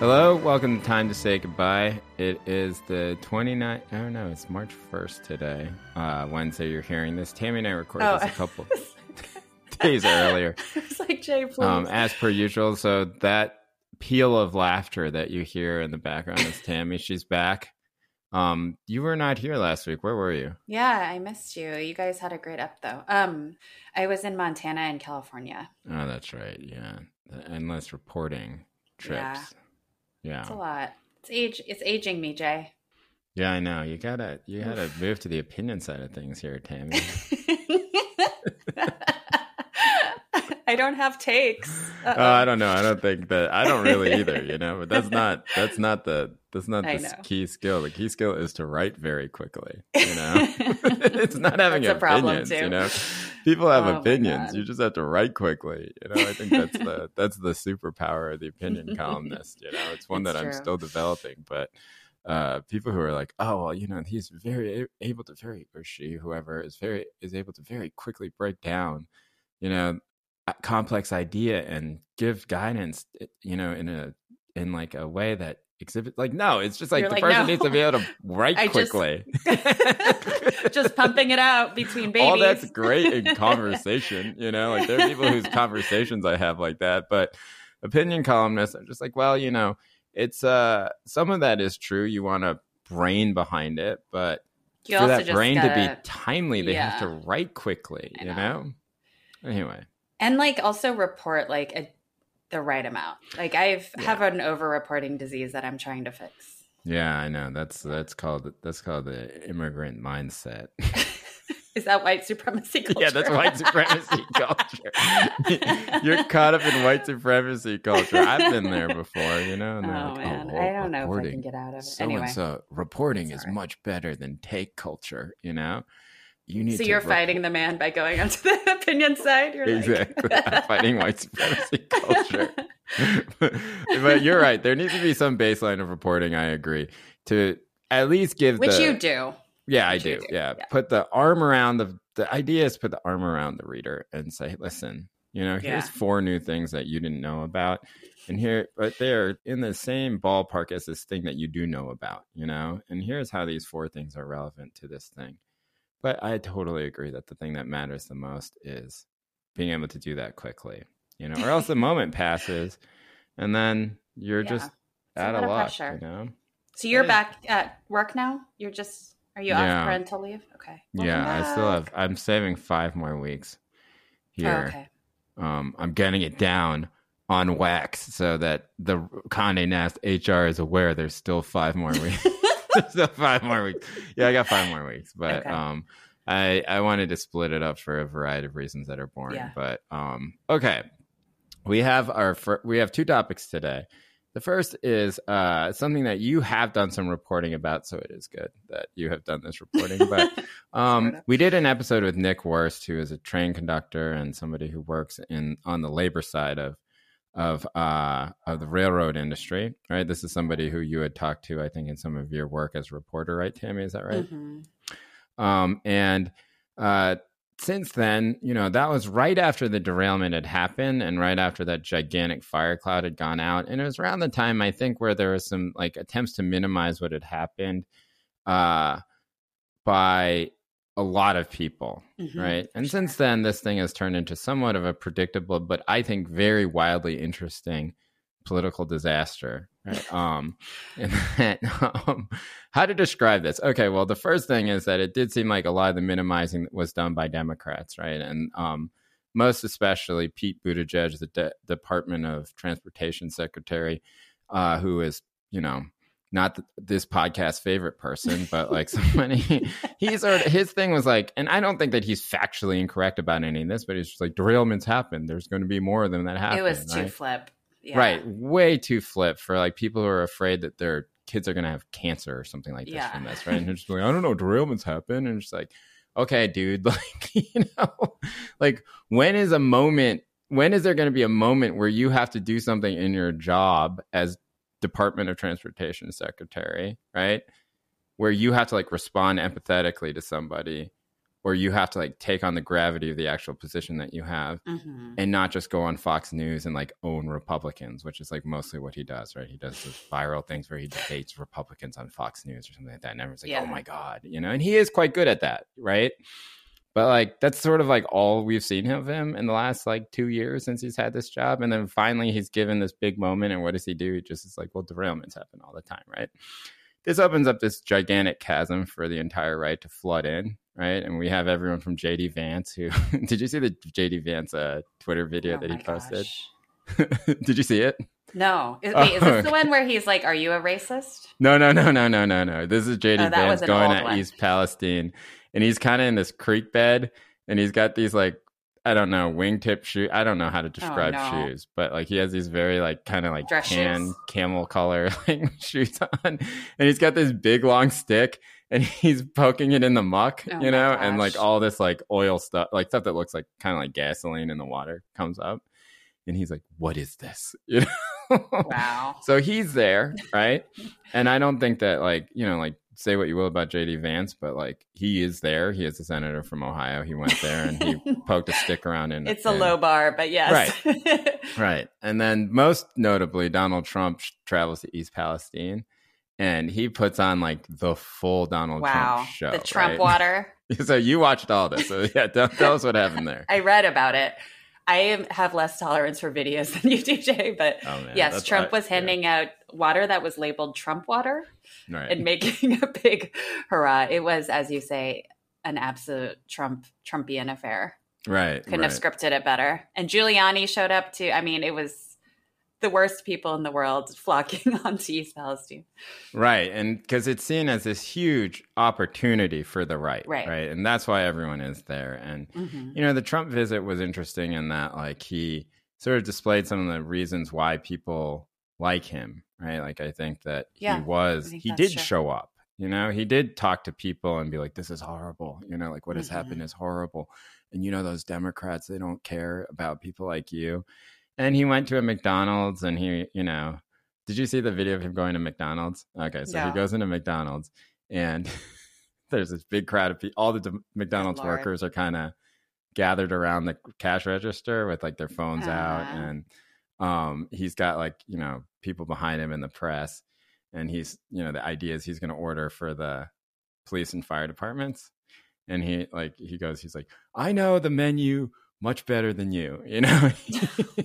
Hello, welcome to Time to Say Goodbye. It is the 29th, oh no, it's March 1st today. Uh, Wednesday, you're hearing this. Tammy and I recorded Oh. this a couple days earlier, It's like, Jay, please. um, as per usual. So that peal of laughter that you hear in the background is Tammy. She's back. Um, you were not here last week. Where were you? yeah, I missed you. You guys had a great up though. Um, I was in Montana and California. Oh, that's right. Yeah. The endless reporting trips. Yeah. Yeah. It's a lot. It's age. It's aging me, Jay. Yeah, I know. You gotta you gotta move to the opinion side of things here, Tammy. I don't have takes. Oh, I don't know. I don't think that I don't really either, you know. But that's not that's not the that's not the key skill. The key skill is to write very quickly, you know. it's not having That's a problem, opinions, you know. People have Oh, opinions. You just have to write quickly. You know, I think that's the that's the superpower of the opinion columnist, you know. It's one It's that I'm still developing, but uh people who are like, "Oh, well, you know, he's very able to very or she whoever is very is able to very quickly break down, you know, complex idea and give guidance eh, you know in a in like a way that exhibit like no it's just like You're the like, person "No." needs to be able to write I quickly. Just pumping it out between babies. all that's great in conversation you know like there are people whose conversations i have like that but opinion columnists are just like well you know it's uh some of that is true you want a brain behind it but You for also that just brain to gotta- be timely they have to write quickly you know? Anyway and like also report like a, the right amount. Like I've Yeah. have an over reporting disease that I'm trying to fix. Yeah, I know. That's that's called that's called the immigrant mindset. Is that white supremacy culture? yeah, that's white supremacy culture. You're caught up in white supremacy culture. I've been there before, you know. And Oh like, oh, man, oh, I don't know if I can get out of it. So anyway, so, reporting is much better than take culture. You know, you need. so you're rep- fighting the man by going onto the opinion side. You're like- exactly. I'm fighting white supremacy culture. but you're right. There needs to be some baseline of reporting. I agree to at least give Which the, you do. Yeah, I Which you do. do, Yeah. yeah. Put the arm around the the idea is put the arm around the reader and say, listen, you know, here's Yeah. four new things that you didn't know about. And here but they're in the same ballpark as this thing that you do know about, you know? And here's how these four things are relevant to this thing. But I totally agree that the thing that matters the most is being able to do that quickly. You know, or else the moment passes and then you're Yeah. just a out lot of of luck, pressure. you know? So you're Yeah. back at work now. You're just are you Yeah. off parental leave? Okay. Welcome yeah, I still have. I'm saving five more weeks Oh, here. okay. Um, I'm getting it down on wax so that the Condé Nast HR is aware. There's still five more weeks. Still five more weeks. Yeah, I got five more weeks, but Okay. um, I I wanted to split it up for a variety of reasons that are boring. Yeah. But um, okay, we have our fir- we have two topics today. The first is uh, something that you have done some reporting about, so it is good that you have done this reporting. But um, we did an episode with Nick Worst, who is a train conductor and somebody who works in on the labor side of of uh, of the railroad industry. Right, this is somebody who you had talked to, I think, in some of your work as a reporter. Right, Tammy, is that right? Mhm. Um, and uh, since then, you know, that was right after the derailment had happened and right after that gigantic fire cloud had gone out. And it was around the time, I think, where there was some like attempts to minimize what had happened uh, by a lot of people. Mhm. Right. And since then, this thing has turned into somewhat of a predictable, but I think very wildly interesting political disaster. Right? um, and that, um, how to describe this? Okay. Well, the first thing is that it did seem like a lot of the minimizing was done by Democrats. Right. And, um, most especially Pete Buttigieg, the De- Department of Transportation Secretary, uh, who is, you know, not this podcast favorite person, but like somebody, he's his thing was like, and I don't think that he's factually incorrect about any of this, but he's just like derailments happen. There's going to be more of them that happen. It was too right? flip. Yeah. Right, way too flip for like people who are afraid that their kids are going to have cancer or something like this Yeah. from this, right? And they're just like, I don't know, derailments happen, and it's just like, okay, dude, like you know, like when is a moment? When is there going to be a moment where you have to do something in your job as Department of Transportation Secretary, right? Where you have to like respond empathetically to somebody or you have to like take on the gravity of the actual position that you have Mhm. and not just go on Fox News and like own Republicans, which is like mostly what he does, right? He does those viral things where he debates Republicans on Fox News or something like that. And everyone's like, Yeah. oh my God, you know, and he is quite good at that, right? But like that's sort of like all we've seen of him in the last like two years since he's had this job. And then finally he's given this big moment. And what does he do? He just is like, well, derailments happen all the time, right? This opens up this gigantic chasm for the entire right to flood in, right? And we have everyone from JD Vance who did you see the JD Vance uh, Twitter video Oh that he posted? did you see it? No. Is, Oh, wait, is this the okay. one where he's like, Are you a racist? No, no, no, no, no, no, no. This is JD Oh, Vance going at one. East Palestine, and he's kind of in this creek bed, and he's got these like I don't know wingtip shoe. I don't know how to oh, describe Oh, no. shoes, but like he has these very like kind of like Dress tan shoes? camel color like shoes on, and he's got this big long stick, and he's poking it in the muck, Oh you know, and like all this like oil stuff, like stuff that looks like kind of like gasoline in the water comes up, and he's like, "What is this?" You know. Wow. So he's there, right? and I don't think that like, you know, like say what you will about JD Vance, but like he is there. He is a senator from Ohio. He went there and he poked a stick around in It's a in- low bar, but yes. Right. Right. And then most notably Donald Trump sh- travels to East Palestine and he puts on like the full Donald wow. Trump show. the Trump right? water. so you watched all this. So yeah, tell, tell us what happened there. I read about it. I have less tolerance for videos than you do, Jay, but Oh man. yes, Trump was handing out water that was labeled Trump water yeah, right. and making a big hurrah. It was, as you say, an absolute Trump Trumpian affair. right. Couldn't right. have scripted it better. And Giuliani showed up too. I mean, it was the worst people in the world flocking onto East Palestine. Right. And because it's seen as this huge opportunity for the right. Right. Right. And that's why everyone is there. And, Mhm. you know, the Trump visit was interesting in that, like, he sort of displayed some of the reasons why people like him. Right. Like, I think that Yeah, he was, he did true. show up. You know, he did talk to people and be like, this is horrible. You know, like what has Mhm. happened is horrible. And, you know, those Democrats, they don't care about people like you. And he went to a McDonald's and he, you know, did you see the video of him going to McDonald's? Okay, so he goes into McDonald's and there's this big crowd of people. All the d- McDonald's workers are kind of gathered around the cash register with like their phones out Ah. and um he's got like, you know, people behind him in the press and he's, you know, the idea is he's going to order for the police and fire departments. And he like he goes he's like, "I know the menu much better than you, you know.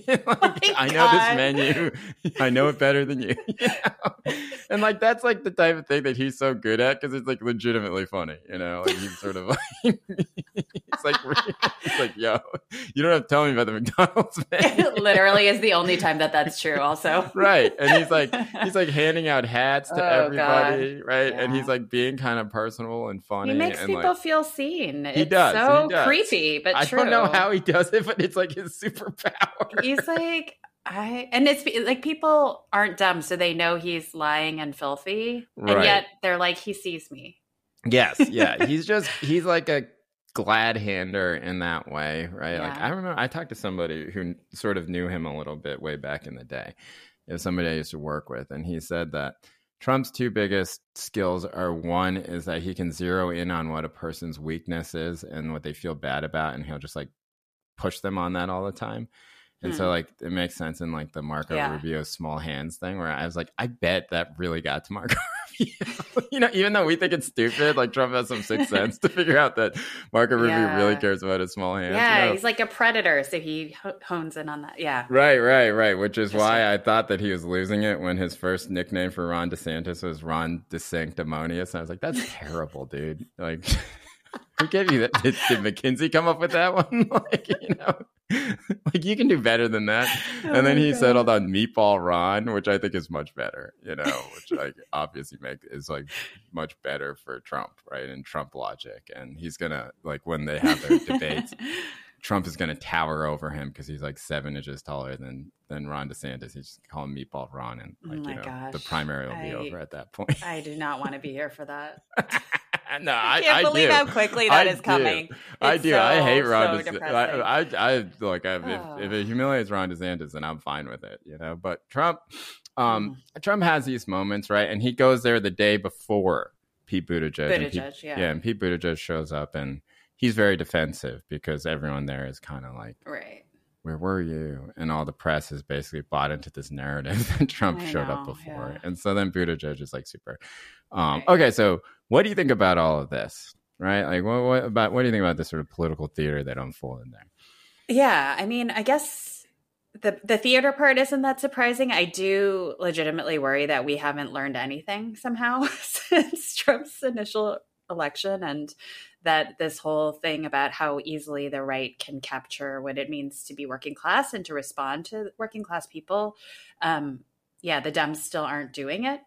Like, I know this menu. I know it better than you. you know? And like that's like the type of thing that he's so good at because it's like legitimately funny, you know. Like he's sort of like he's like he's like, yo, you don't have to tell me about the McDonald's menu. It literally is the only time that that's true. Also, right. And he's like he's like handing out hats to Oh, everybody, right? And he's like being kind of personal and funny. he makes people like, feel seen. He it's does, So he does. creepy, but I true. don't know how he does it, but it's like his superpower. he's like I and it's like people aren't dumb, so they know he's lying and filthy, and yet they're like, he sees me. Yes, yeah. He's just he's like a glad hander in that way, right? Like I remember I talked to somebody who sort of knew him a little bit way back in the day. It was somebody I used to work with, and he said that Trump's two biggest skills are one is that he can zero in on what a person's weakness is and what they feel bad about, and he'll just like push them on that all the time. And so Hmm. like it makes sense in like the Marco Yeah. Rubio small hands thing where I was like, I bet that really got to Marco Rubio. you know, even though we think it's stupid, like Trump has some sixth sense to figure out that Marco Rubio Yeah. really cares about his small hands. yeah, you know? he's like a predator, so he hones in on that. Yeah, Right, right, right. Which is why. I thought that he was losing it when his first nickname for Ron DeSantis was Ron DeSanctimonious. I was like, that's terrible, dude. Like, who gave you that? Did, did McKinsey come up with that one? like, you know, like you can do better than that. Oh and then he God. settled on Meatball Ron, which I think is much better. You know, which like obviously make is like much better for Trump, right? And Trump logic, and he's gonna like when they have their debates. Trump is going to tower over him because he's like seven inches taller than than Ron DeSantis. He's just call him Meatball Ron, and Oh like my you know the primary will be over at that point. I do not want to be here for that. no, I I, can't I believe do. how quickly that I is do. coming. I It's do. I hate Ron. so DeSantis. I, I, I like if, Oh. if it humiliates Ron DeSantis, then I'm fine with it. You know, but Trump, um, Mm. Trump has these moments, right? And he goes there the day before Pete Buttigieg. and Pete- Buttigieg, yeah. yeah, and Pete Buttigieg shows up and he's very defensive because everyone there is kind of like, right. Where were you? And all the press is basically bought into this narrative that Trump I showed up before. yeah. And so then Buttigieg is like super. Um, Right. Okay, so what do you think about all of this? Right? Like, what, what about what do you think about this sort of political theater that unfolded there? Yeah, I mean, I guess the the theater part isn't that surprising. I do legitimately worry that we haven't learned anything somehow since Trump's initial election and that this whole thing about how easily the right can capture what it means to be working class and to respond to working class people. Um, yeah, the Dems still aren't doing it.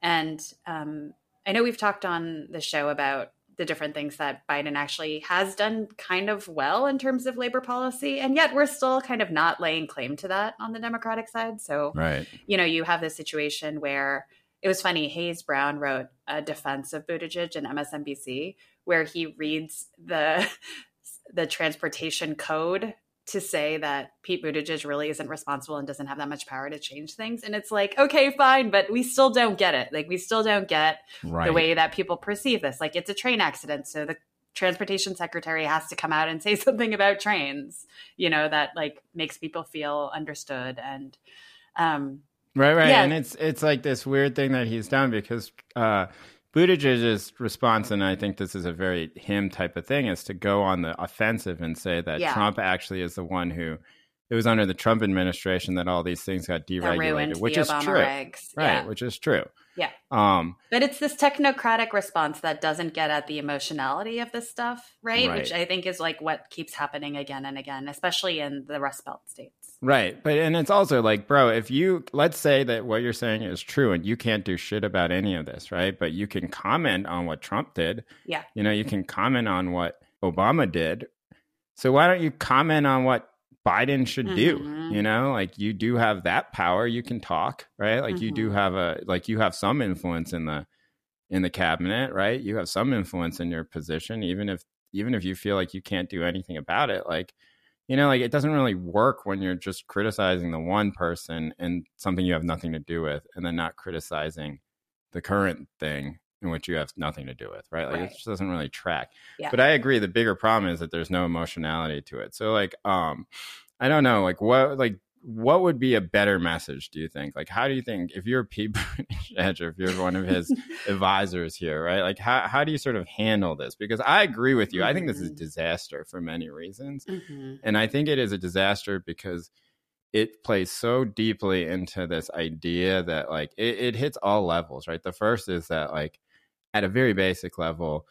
And um, I know we've talked on the show about the different things that Biden actually has done kind of well in terms of labor policy. And yet we're still kind of not laying claim to that on the Democratic side. So, Right. you know, you have this situation where it was funny. Hayes Brown wrote a defense of Buttigieg in MSNBC where he reads the the transportation code to say that Pete Buttigieg really isn't responsible and doesn't have that much power to change things. And it's like, okay, fine, but we still don't get it. Like we still don't get Right. the way that people perceive this. Like it's a train accident, so the transportation secretary has to come out and say something about trains, you know, that like makes people feel understood and um Right, right. Yeah. And it's it's like this weird thing that he's done because uh Buttigieg's response, and I think this is a very him type of thing, is to go on the offensive and say that Yeah. Trump actually is the one who it was under the Trump administration that all these things got deregulated, which is Obama true. regs. Right, Yeah. which is true. Yeah. Um But it's this technocratic response that doesn't get at the emotionality of this stuff, right? Which I think is like what keeps happening again and again, especially in the Rust Belt states. Right. But and it's also like, bro, if you let's say that what you're saying is true and you can't do shit about any of this, right? But you can comment on what Trump did. Yeah. You know, you can comment on what Obama did. So why don't you comment on what Biden should do? Mhm. You know, like you do have that power, you can talk, right? Like you do Mhm. have a like you have some influence in the in the cabinet, right? You have some influence in your position even if even if you feel like you can't do anything about it, like you know, like it doesn't really work when you're just criticizing the one person and something you have nothing to do with, and then not criticizing the current thing in which you have nothing to do with, right? Like Right. it just doesn't really track. Yeah. But I agree. The bigger problem is that there's no emotionality to it. So, like, um, I don't know, like what, like. What would be a better message? Do you think? Like, how do you think if you're Pete Buttigieg or if you're one of his advisors here, right? Like, how how do you sort of handle this? Because I agree with you. I think this is a Mhm. disaster for many reasons. Mhm. And I think it is a disaster because it plays so deeply into this idea that like it, it hits all levels, right? The first is that like at a very basic level,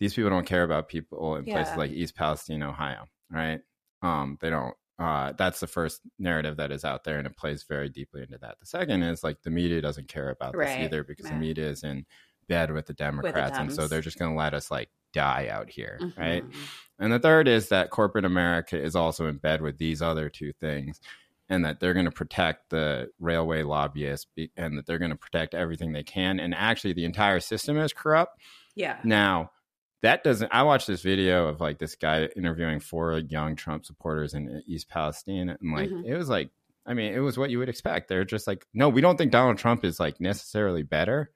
these people don't care about people in places like East Palestine, Ohio, right? Um, they don't. Uh, that's the first narrative that is out there, and it plays very deeply into that. The second is like the media doesn't care about this either because Yeah. the media is in bed with the Democrats, and so they're just going to let us like die out here, right? Mhm. And the third is that corporate America is also in bed with these other two things, and that they're going to protect the railway lobbyists be- and that they're going to protect everything they can. And actually, the entire system is corrupt. Yeah. Now, that doesn't. I watched this video of like this guy interviewing four young Trump supporters in East Palestine, and like Mhm. it was like, I mean, it was what you would expect. They're just like, no, we don't think Donald Trump is like necessarily better.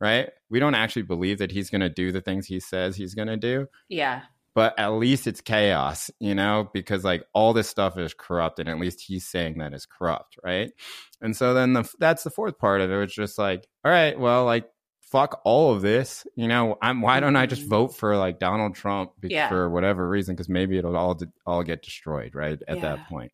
Right? We don't actually believe that he's going to do the things he says he's going to do Yeah. but at least it's chaos, you know, because like all this stuff is corrupt, and at least he's saying that it's corrupt, right? And so then the that's the fourth part of it. It's just like, all right, well, like fuck all of this, you know. I'm why don't I just Mhm. vote for like Donald Trump be- Yeah. for whatever reason? Because maybe it'll all all get destroyed, right? At Yeah. that point,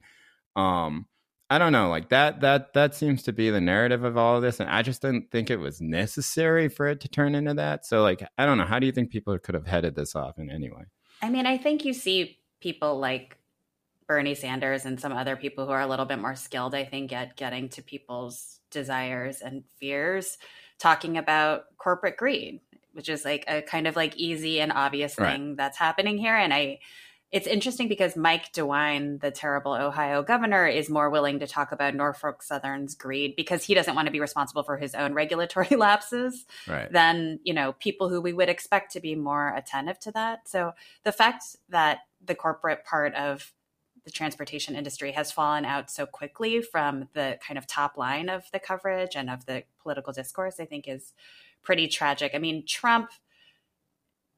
um. I don't know, like that that that seems to be the narrative of all of this, and I just didn't think it was necessary for it to turn into that. So, like, I don't know. How do you think people could have headed this off in any way? I mean, I think you see people like Bernie Sanders and some other people who are a little bit more skilled, I think, at getting to people's desires and fears, talking about corporate greed, which is like a kind of like easy and obvious Right. thing that's happening here. And I, it's interesting because Mike DeWine, the terrible Ohio governor, is more willing to talk about Norfolk Southern's greed because he doesn't want to be responsible for his own regulatory lapses Right. than you know people who we would expect to be more attentive to that so the fact that the corporate part of the transportation industry has fallen out so quickly from the kind of top line of the coverage and of the political discourse i think is pretty tragic i mean trump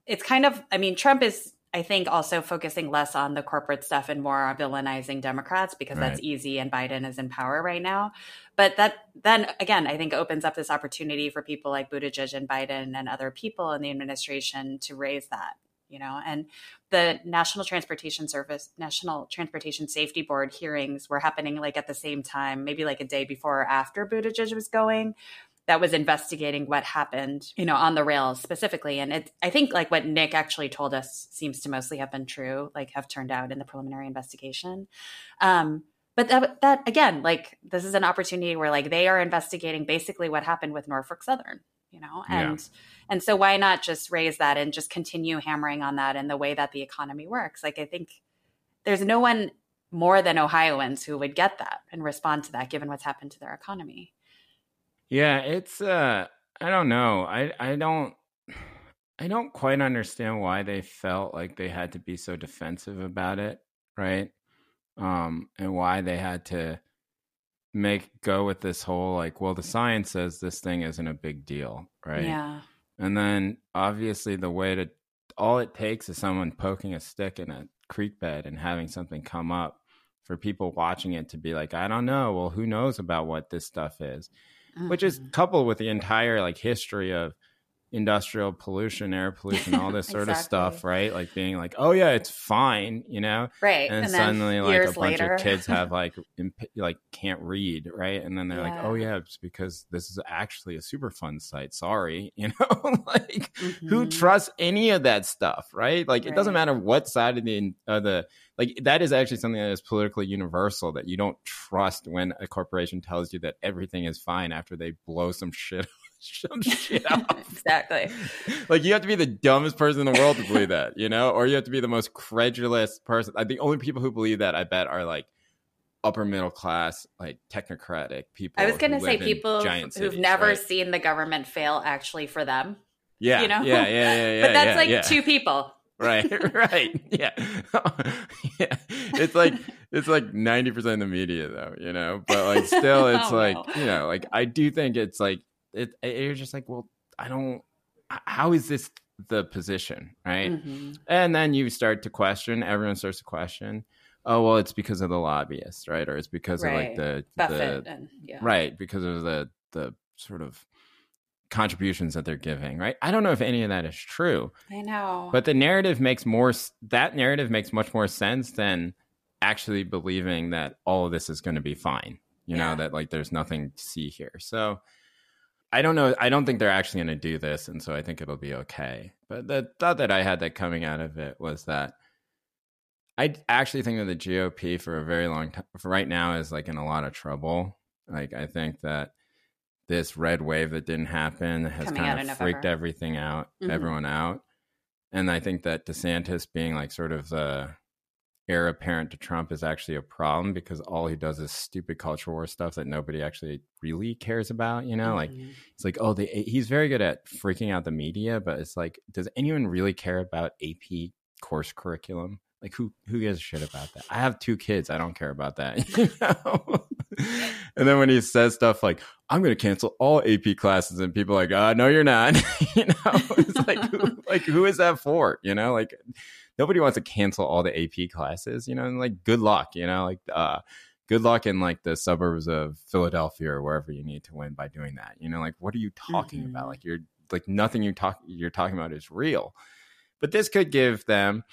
it's kind of i mean trump is I think also focusing less on the corporate stuff and more on villainizing Democrats because right. that's easy and Biden is in power right now. But that then again, I think opens up this opportunity for people like Buttigieg and Biden and other people in the administration to raise that, you know. And the National Transportation Service, National Transportation Safety Board hearings were happening like at the same time, maybe like a day before or after Buttigieg was going that was investigating what happened, you know, on the rails specifically. And it, I think like what Nick actually told us seems to mostly have been true, like have turned out in the preliminary investigation. Um, but that, that again, like this is an opportunity where like they are investigating basically what happened with Norfolk Southern, you know, and yeah. And so why not just raise that and just continue hammering on that in the way that the economy works? Like I think there's no one more than Ohioans who would get that and respond to that, given what's happened to their economy. Yeah, it's uh I don't know. I I don't I don't quite understand why they felt like they had to be so defensive about it, right? Um and why they had to make go with this whole like well the science says this thing isn't a big deal, right? Yeah. And then obviously the way to all it takes is someone poking a stick in a creek bed and having something come up for people watching it to be like, I don't know. Well, who knows about what this stuff is? which is mm-hmm. coupled with the entire like history of industrial pollution, air pollution, all this sort exactly. of stuff, right? Like being like, oh yeah, it's fine, you know, right? And, and suddenly, like a bunch later... of kids have like imp- like can't read, right? And then they're yeah. like, oh yeah, it's because this is actually a Superfund site. Sorry, you know, like mm-hmm. who trusts any of that stuff, right? Like right. it doesn't matter what side of the uh, the like that is actually something that is politically universal that you don't trust when a corporation tells you that everything is fine after they blow some shit some shit exactly. Like you have to be the dumbest person in the world to believe that, you know, or you have to be the most credulous person. The only people who believe that, I bet, are like upper middle class, like technocratic people. I was going to say people who've cities, never right? seen the government fail actually for them. Yeah, you know, yeah, yeah, yeah. yeah but that's yeah, like yeah. two people. right, right, yeah, yeah. It's like it's like ninety percent of the media, though, you know. But like, still, oh, it's oh, like no. you know, like I do think it's like it, it, you're just like, well, I don't. How is this the position, right? Mm-hmm. And then you start to question. Everyone starts to question. Oh well, it's because of the lobbyists, right? Or it's because right. of like the Buffett the and, yeah. right because of the the sort of contributions that they're giving, right? I don't know if any of that is true. I know. But the narrative makes more that narrative makes much more sense than actually believing that all of this is going to be fine. You yeah. know, that like there's nothing to see here. So I don't know. I don't think they're actually going to do this, and so I think it'll be okay. But the thought that I had that coming out of it was that I actually think that the GOP for a very long time, for right now, is like in a lot of trouble. Like I think that this red wave that didn't happen has Coming kind of freaked everything out, mm-hmm. everyone out, and I think that DeSantis being like sort of the heir apparent to Trump is actually a problem because all he does is stupid culture war stuff that nobody actually really cares about. You know, mm-hmm. like it's like, oh, the, he's very good at freaking out the media, but it's like, does anyone really care about AP course curriculum? Like who who gives a shit about that? I have two kids. I don't care about that. You know? and then when he says stuff like, I'm going to cancel all AP classes, and people are like, uh, no, you're not. you know, it's like, who, like, who is that for? You know, like, nobody wants to cancel all the AP classes, you know, and like, good luck, you know, like, uh, good luck in like the suburbs of Philadelphia or wherever you need to win by doing that. You know, like, what are you talking mm-hmm. about? Like, you're like, nothing you talk, you're talking about is real. But this could give them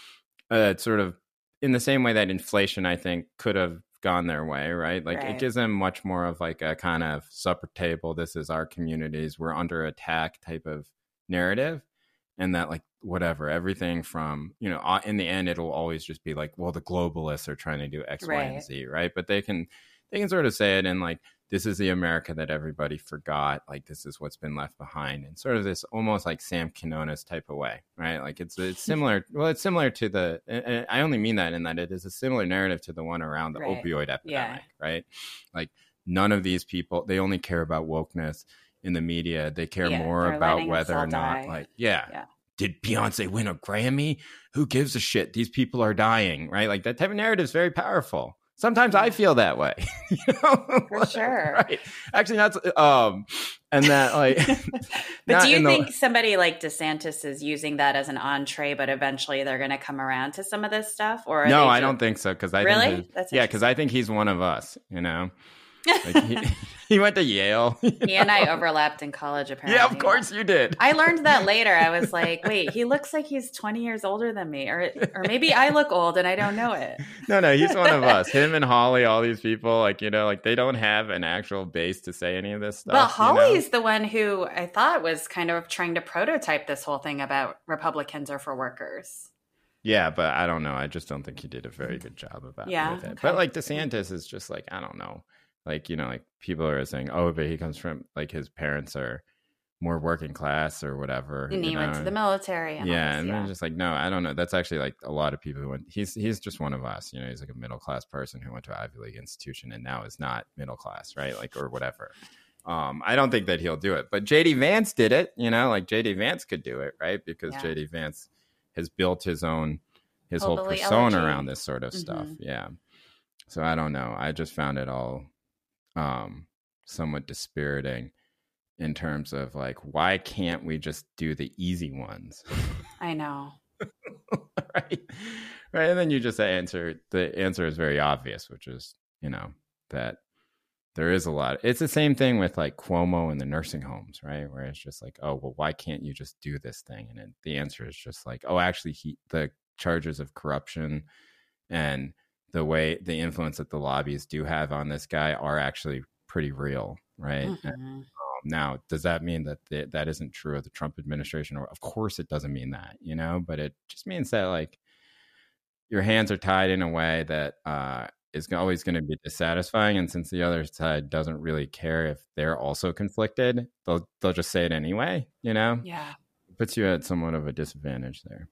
a sort of, in the same way that inflation, I think, could have gone their way, right? Like right. it gives them much more of like a kind of supper table. This is our communities. We're under attack type of narrative. And that like whatever, everything from, you know, in the end, it'll always just be like, well, the globalists are trying to do X, right. Y, and Z, right? But they can, they can sort of say it in like, this is the America that everybody forgot. Like this is what's been left behind, and sort of this almost like Sam Quinones type of way, right? Like it's it's similar. well, it's similar to the. I only mean that in that it is a similar narrative to the one around the right. opioid epidemic, yeah. right? Like none of these people they only care about wokeness in the media. They care yeah, more about whether or not, die. like, yeah, yeah did Beyonce win a Grammy? Who gives a shit? These people are dying, right? Like that type of narrative is very powerful Sometimes I feel that way. you know? For sure. right. Actually, not. Um, and that like. but do you think the, somebody like DeSantis is using that as an entree, but eventually they're going to come around to some of this stuff? Or no, I don't think so. Because I really, think yeah, because I think he's one of us. You know. Like he, he, went to Yale. He and I overlapped in college, apparently. Yeah, of course you did. I learned that later. I was like, wait, he looks like he's 20 years older than me. Or or maybe I look old and I don't know it. No, no, he's one of us. Him and Hawley, all these people, like, you know, like they don't have an actual base to say any of this stuff. But Hawley's you know? the one who I thought was kind of trying to prototype this whole thing about Republicans are for workers. Yeah, but I don't know. I just don't think he did a very good job about yeah, it. Okay. But like DeSantis is just like, I don't know like you know like people are saying oh but he comes from like his parents are more working class or whatever and he know? went to the military and yeah and yeah. then just like no i don't know. That's actually like a lot of people who went he's he's just one of us you know? He's like a middle class person who went to ivy league institution and now is not middle class right? Like or whatever. Um i don't think that he'll do it but jd vance did it you know? Like jd vance could do it right? Because yeah. jd vance has built his own his whole persona around this sort of mm-hmm. stuff yeah. So i don't know. I just found it all um, somewhat dispiriting in terms of like, why can't we just do the easy ones? I know. right. Right. And then you just answer the answer is very obvious, which is, you know, that there is a lot. It's the same thing with like Cuomo and the nursing homes, right? Where it's just like, oh, well, why can't you just do this thing? And it, the answer is just like, oh, actually, he the charges of corruption and the way the influence that the lobbies do have on this guy are actually pretty real, right? Mm-hmm. And, um, now, does that mean that th- that isn't true of the Trump administration? Or of course, it doesn't mean that, you know. But it just means that like your hands are tied in a way that uh, is always going to be dissatisfying. And since the other side doesn't really care if they're also conflicted, they'll they'll just say it anyway, you know. Yeah, it puts you at somewhat of a disadvantage there.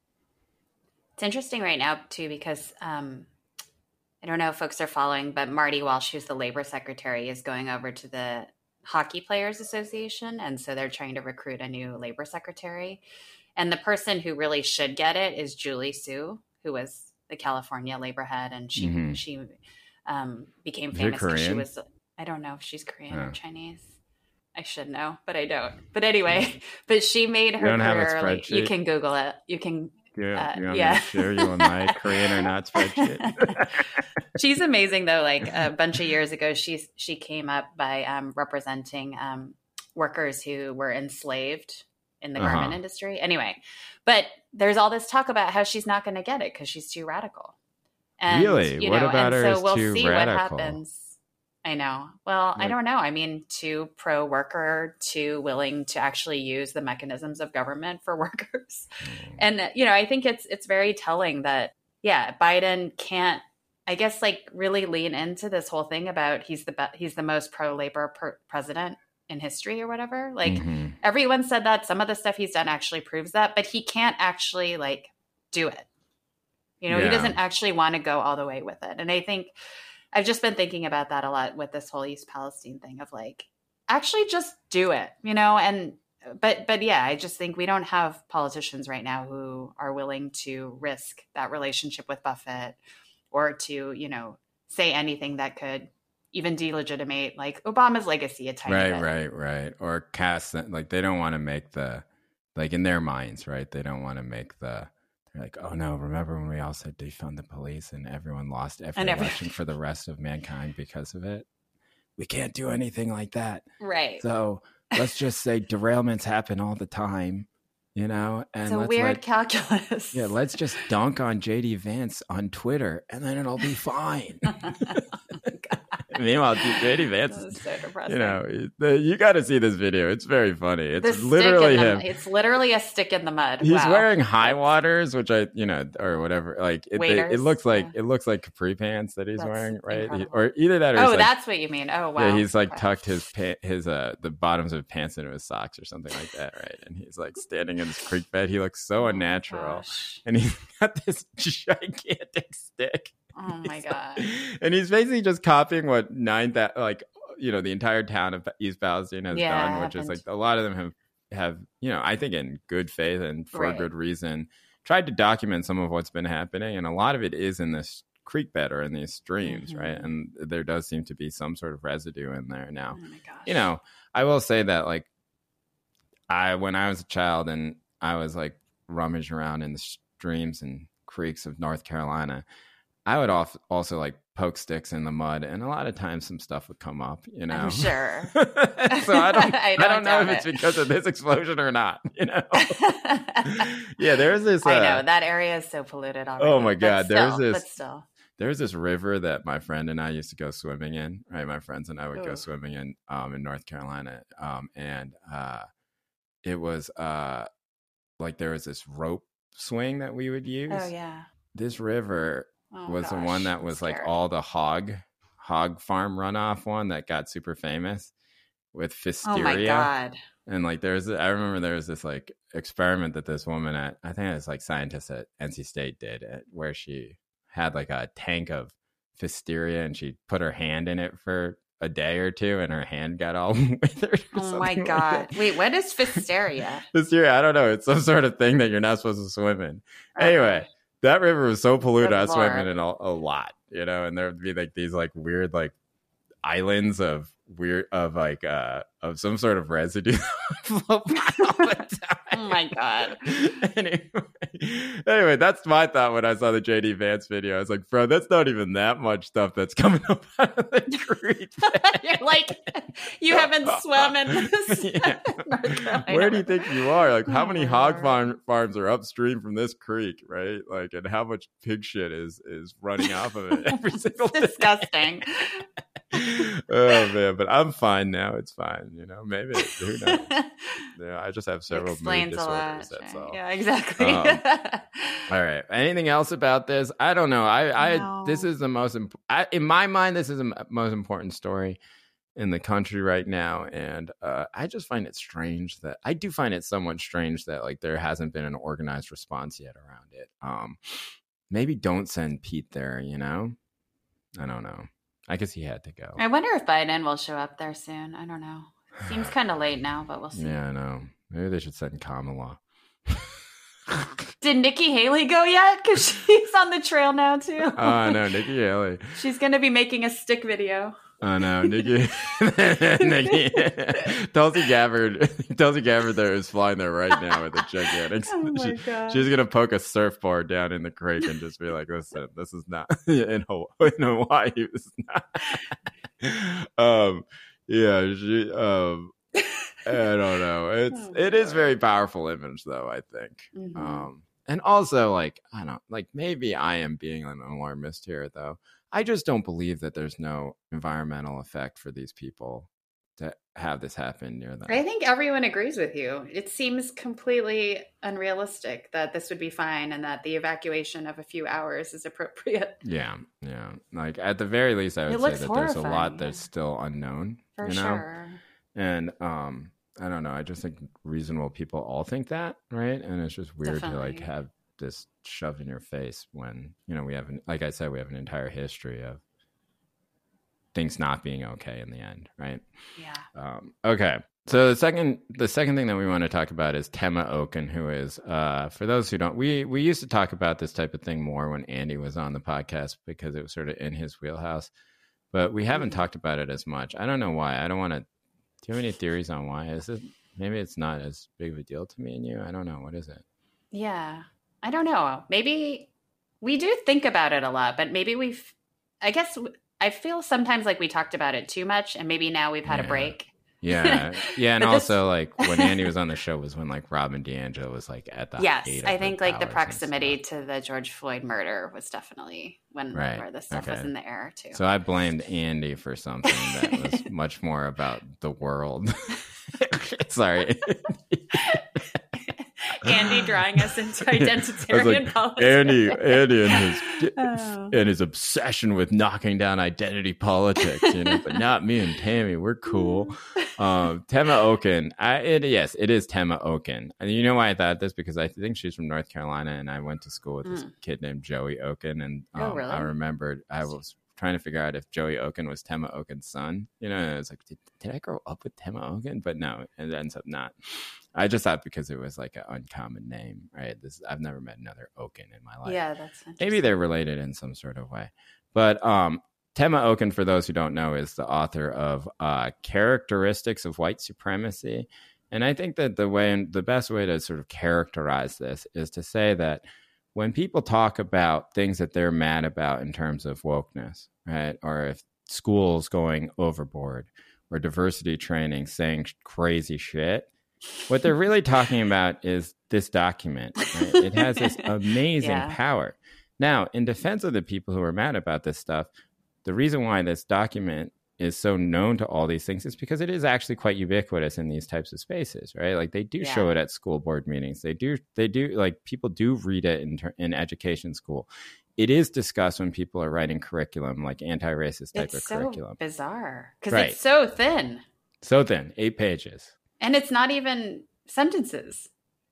It's interesting right now too because um, I don't know if folks are following, but Marty Walsh, who's the labor secretary, is going over to the Hockey Players Association. And so they're trying to recruit a new labor secretary. And the person who really should get it is Julie Su, who was the California labor head. And she, mm-hmm. she um, became famous because she was, I don't know if she's Korean or Chinese. I should know, but I don't. But anyway, but she made her career. Like, you can Google it. You can yeah, uh, yeah. share you on my Korean or not spreadsheet. She's amazing though. Like a bunch of years ago, she she came up by um, representing um, workers who were enslaved in the uh-huh. garment industry. Anyway, but there's all this talk about how she's not going to get it because she's too radical. And, really? You know, what about and her so we'll see radical? what happens. I know. Well, like, I don't know. I mean, too pro worker, too willing to actually use the mechanisms of government for workers. Mm. And you know, I think it's it's very telling that yeah, Biden can't I guess like really lean into this whole thing about he's the be- he's the most pro labor per- president in history or whatever. Like mm-hmm. everyone said that some of the stuff he's done actually proves that, but he can't actually like do it. You know, yeah. he doesn't actually want to go all the way with it. And I think I've just been thinking about that a lot with this whole East Palestine thing of like, actually just do it, you know? And, but, but yeah, I just think we don't have politicians right now who are willing to risk that relationship with Buffett or to, you know, say anything that could even delegitimate like Obama's legacy a tiny right, bit. Right, right, Or cast like they don't want to make the, like in their minds, right? They don't want to make the, they're like, oh no, remember when we all said defund the police and everyone lost every and election for the rest of mankind because of it? We can't do anything like that. Right. So let's just say derailments happen all the time, you know? And it's a weird let, calculus. Yeah, let's just dunk on JD Vance on Twitter and then it'll be fine. oh Meanwhile, JD Vance, is, so you know, you got to see this video. It's very funny. It's literally the, him. It's literally a stick in the mud. He's wow. wearing high waters, which I, you know, or whatever. Like it, they, it looks like yeah. it looks like capri pants that he's that's wearing, right? He, or either that, or oh, like, that's what you mean. Oh, wow. Yeah, he's like tucked his pa- his uh the bottoms of pants into his socks or something like that, right? And he's like standing in his creek bed. He looks so oh unnatural, and he's got this gigantic stick. Oh my god! and he's basically just copying what nine that like you know the entire town of East Palestine has yeah, done, which is like a lot of them have have you know I think in good faith and for right. good reason tried to document some of what's been happening, and a lot of it is in this creek bed or in these streams, right? Mhm. And there does seem to be some sort of residue in there now. Oh my gosh. You know, I will say that like I when I was a child and I was like rummaging around in the streams and creeks of North Carolina, I would off, also like poke sticks in the mud, and a lot of times some stuff would come up. You know, I'm sure. so I don't, I I don't don't, know if doubt it's because of this explosion or not. You know, yeah, there's this. Uh, I know that area is so polluted already. Oh my God, there's this- still, there's this river that my friend and I used to go swimming in. Right, my friends and I would go swimming in um, in North Carolina, um, and uh, it was uh, like there was this rope swing that we would use. oh yeah, This river oh, was the one that was like all the hog hog farm runoff one that got super famous with Pfiesteria. Oh my god, And like there's I remember there was this like experiment that this woman at I think it was like scientists at NC State did it where she had like a tank of Pfiesteria and she put her hand in it for a day or two and her hand got all withered. oh my something like god. Wait, what is Pfiesteria? Pfiesteria, I don't know. It's some sort of thing that you're not supposed to swim in. Anyway, that river was so polluted. I lord. in a, a lot, you know, and there would be like these like weird like islands of weird of like uh of some sort of residue all the time. Oh my god. anyway, anyway, that's my thought when I saw the JD Vance video. I was like, bro, that's not even that much stuff that's coming up out of the creek. You're like, you haven't swum in this. Yeah. Where do you think you are? Like, how Oh many hog farm, farms are upstream from this creek, right? Like, and how much pig shit is is running off of it every single day? disgusting. Oh man, but I'm fine now. It's fine. You know, maybe who knows? Yeah, I just have several mood a lot. disorders. That's right? all. Yeah, exactly. Um, All right. Anything else about this? I don't know. I, I No. this is the most imp- I, in my mind. This is the m- most important story in the country right now, and uh, I just find it strange that I do find it somewhat strange that like there hasn't been an organized response yet around it. Um, maybe don't send Pete there. You know, I don't know. I guess he had to go. I wonder if Biden will show up there soon. I don't know. Seems kind of late now, but we'll see. Yeah, I know. Maybe they should send Kamala. Did Nikki Haley go yet? Because she's on the trail now too. oh no, Nikki Haley. She's going to be making a stick video. Oh no, Nikki, Nikki, Tulsi Gabbard, Tulsi Gabbard there is flying there right now with a gigantic. Oh my she- god. she's gonna poke a surfboard down in the creek and just be like, "Listen, this is not in Hawaii. In Hawaii this is not." um, yeah, she. Um, I don't know. It's Oh, it is very powerful image though. I think. Mhm. Um, and also, like, I don't like maybe I am being an alarmist here, though. I just don't believe that there's no environmental effect for these people to have this happen near them. I think everyone agrees with you. It seems completely unrealistic that this would be fine and that the evacuation of a few hours is appropriate. Yeah, yeah. Like at the very least, I would say that there's a lot that's still unknown. For you know, sure. and um, I don't know. I just think reasonable people all think that, right? And it's just weird to like have this shoved in your face when you know we have, an, like I said, we have an entire history of things not being okay in the end, right? Yeah. Um, okay. So the second the second thing that we want to talk about is Tema Okun, who is uh, for those who don't we we used to talk about this type of thing more when Andy was on the podcast because it was sort of in his wheelhouse. But we haven't Mhm. talked about it as much. I don't know why. I don't want to do you have any theories on why? Is it maybe it's not as big of a deal to me and you? I don't know. What is it? Yeah. I don't know. Maybe we do think about it a lot, but maybe we've, I guess I feel sometimes like we talked about it too much and maybe now we've had Yeah. a break. Yeah. Yeah. And also like when Andy was on the show was when like Robin DiAngelo was like at the yes. I think like the proximity to the George Floyd murder was definitely when Right. where the stuff was in the air too. So I blamed Andy for something that was much more about the world. Sorry. Andy drawing us into identitarian like, politics. Andy, Andy, and his Oh. and his obsession with knocking down identity politics, you know, but not me and Tammy. We're cool. Um, Tema Okun, I, it, yes, it is Tema Okun. And you know why I thought this? Because I think she's from North Carolina, and I went to school with this Mm. kid named Joey Okun, and Oh, um, really? I remembered I was trying to figure out if Joey Okun was Tema Okun's son. You know, and I was like, did, did I grow up with Tema Okun? But no, it ends up not. I just thought because it was like an uncommon name, right? This I've never met another Okun in my life. Yeah, that's maybe they're related in some sort of way. But um, Tema Okun, for those who don't know, is the author of uh, Characteristics of White Supremacy. And I think that the way, and the best way to sort of characterize this is to say that when people talk about things that they're mad about in terms of wokeness, right, or if schools going overboard or diversity training saying crazy shit, what they're really talking about is this document. Right? It has this amazing yeah. power. Now, in defense of the people who are mad about this stuff, the reason why this document is so known to all these things is because it is actually quite ubiquitous in these types of spaces, right? Like they do yeah. show it at school board meetings. They do, they do, like people do read it in, in education school. It is discussed when people are writing curriculum, like anti-racist type it's of so curriculum. Bizarre because right. it's so thin. So thin, eight pages, and it's not even sentences.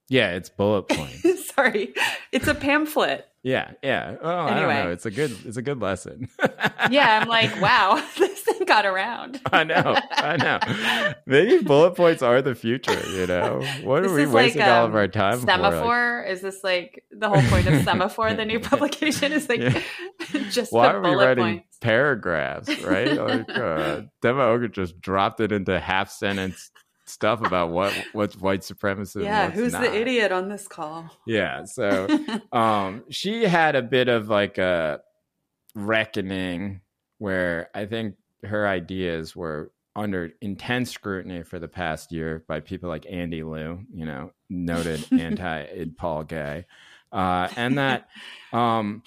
Yeah, it's bullet points. Sorry, it's a pamphlet. Yeah, yeah. Oh, anyway. I don't know. It's a good, it's a good lesson. yeah, I'm like, wow, this thing got around. I know, I know. Maybe bullet points are the future. You know, what are we wasting like, um, all of um, our time Semafor? Like... Is this like the whole point of Semafor? the new publication is like yeah. just why are we writing points. paragraphs? Right? Like, uh, Tema Okun just dropped it into half sentence stuff about what what's white supremacy. Yeah, who's not. the idiot on this call? Yeah, so um, she had a bit of like a reckoning where I think her ideas were under intense scrutiny for the past year by people like Andy Liu, you know, noted anti Paul Gay, uh, and that. Um,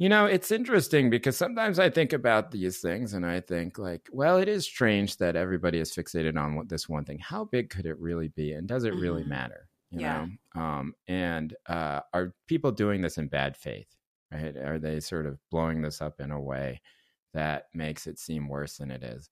you know, it's interesting because sometimes I think about these things and I think, like, well, it is strange that everybody is fixated on this one thing. How big could it really be? And does it really mm-hmm. matter? You yeah. know? Um, and uh, are people doing this in bad faith? Right? Are they sort of blowing this up in a way that makes it seem worse than it is?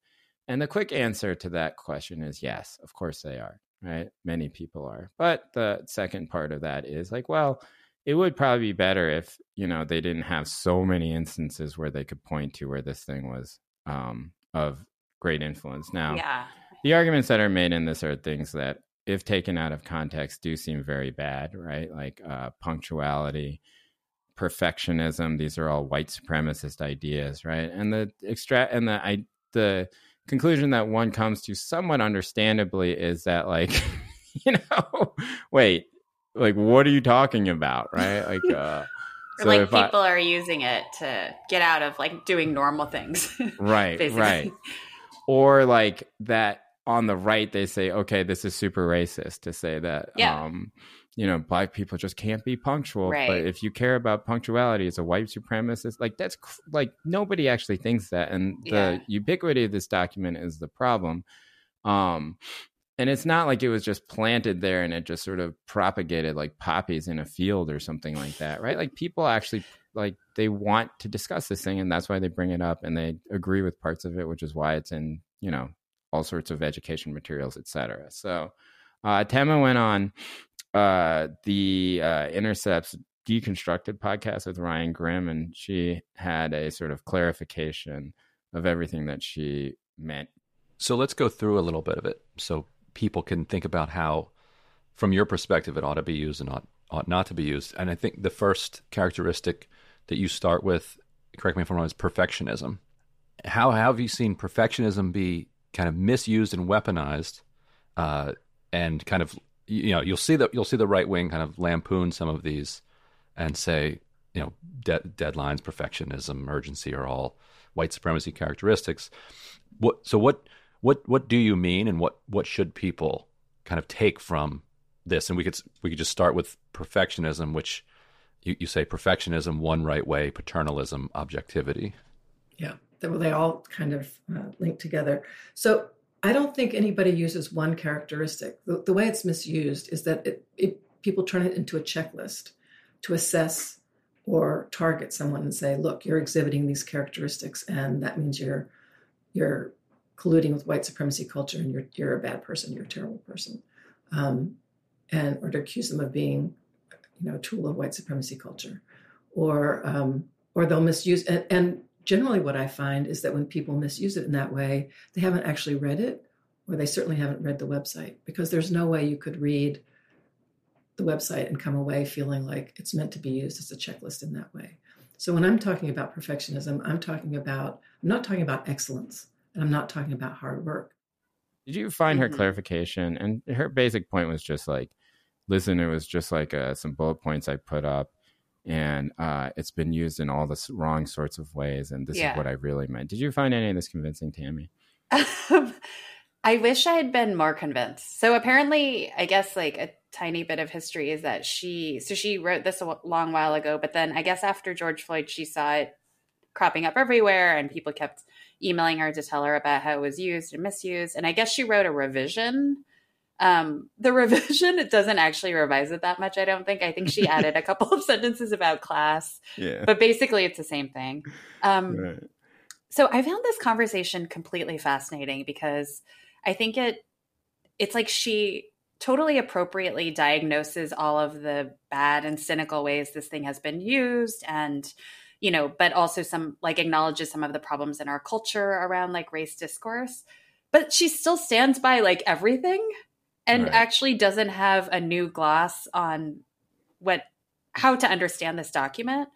And the quick answer to that question is yes, of course they are. Right? Many people are. But the second part of that is like, well, it would probably be better if you know they didn't have so many instances where they could point to where this thing was um, of great influence. Now, yeah. the arguments that are made in this are things that, if taken out of context, do seem very bad, right? Like uh, punctuality, perfectionism. These are all white supremacist ideas, right? And the extract and the I the conclusion that one comes to somewhat understandably is that like you know wait like what are you talking about right like uh so like people I, are using it to get out of like doing normal things right right or like that on the right they say okay this is super racist to say that yeah. um you know black people just can't be punctual right. but if you care about punctuality it's a white supremacist like that's like nobody actually thinks that and the yeah. ubiquity of this document is the problem um and it's not like it was just planted there and it just sort of propagated like poppies in a field or something like that right? Like people actually like they want to discuss this thing and that's why they bring it up and they agree with parts of it which is why it's in you know all sorts of education materials etc so uh went on uh the uh intercepts deconstructed podcast with ryan grim and she had a sort of clarification of everything that she meant. So let's go through a little bit of it. So people can think about how, from your perspective, it ought to be used and ought, ought not to be used. And I think the first characteristic that you start with, correct me if I'm wrong, is perfectionism. How, how have you seen perfectionism be kind of misused and weaponized, uh, and kind of you know you'll see that you'll see the right wing kind of lampoon some of these and say you know de- deadlines, perfectionism, urgency are all white supremacy characteristics. What so what what what do you mean, and what what should people kind of take from this? And we could we could just start with perfectionism, which you, you say perfectionism, one right way, paternalism, objectivity. Yeah, well, they all kind of uh, link together. So I don't think anybody uses one characteristic. The, the way it's misused is that it, it, people turn it into a checklist to assess or target someone and say, "Look, you're exhibiting these characteristics, and that means you're you're colluding with white supremacy culture and you're you're a bad person, you're a terrible person, um, and or to accuse them of being, you know, a tool of white supremacy culture, or um, or they'll misuse and, and generally, what I find is that when people misuse it in that way, they haven't actually read it, or they certainly haven't read the website, because there's no way you could read the website and come away feeling like it's meant to be used as a checklist in that way. So when I'm talking about perfectionism, I'm talking about, I'm not talking about excellence, and I'm not talking about hard work. Did you find her Mhm. clarification? And her basic point was just like, listen, it was just like uh, some bullet points I put up, and uh, it's been used in all the wrong sorts of ways, and this Yeah. is what I really meant. Did you find any of this convincing, Tammy? Um, I wish I had been more convinced. So apparently, I guess like a tiny bit of history is that she, so she wrote this a long while ago, but then I guess after George Floyd, she saw it cropping up everywhere and people kept emailing her to tell her about how it was used and misused. And I guess she wrote a revision. Um, the revision, it doesn't actually revise it that much, I don't think. I think she added a couple of sentences about class, Yeah. but basically it's the same thing. Um, Right. so I found this conversation completely fascinating because I think it it's like she totally appropriately diagnoses all of the bad and cynical ways this thing has been used and you know but also some like acknowledges some of the problems in our culture around like race discourse but she still stands by like everything and Right. actually doesn't have a new gloss on what how to understand this document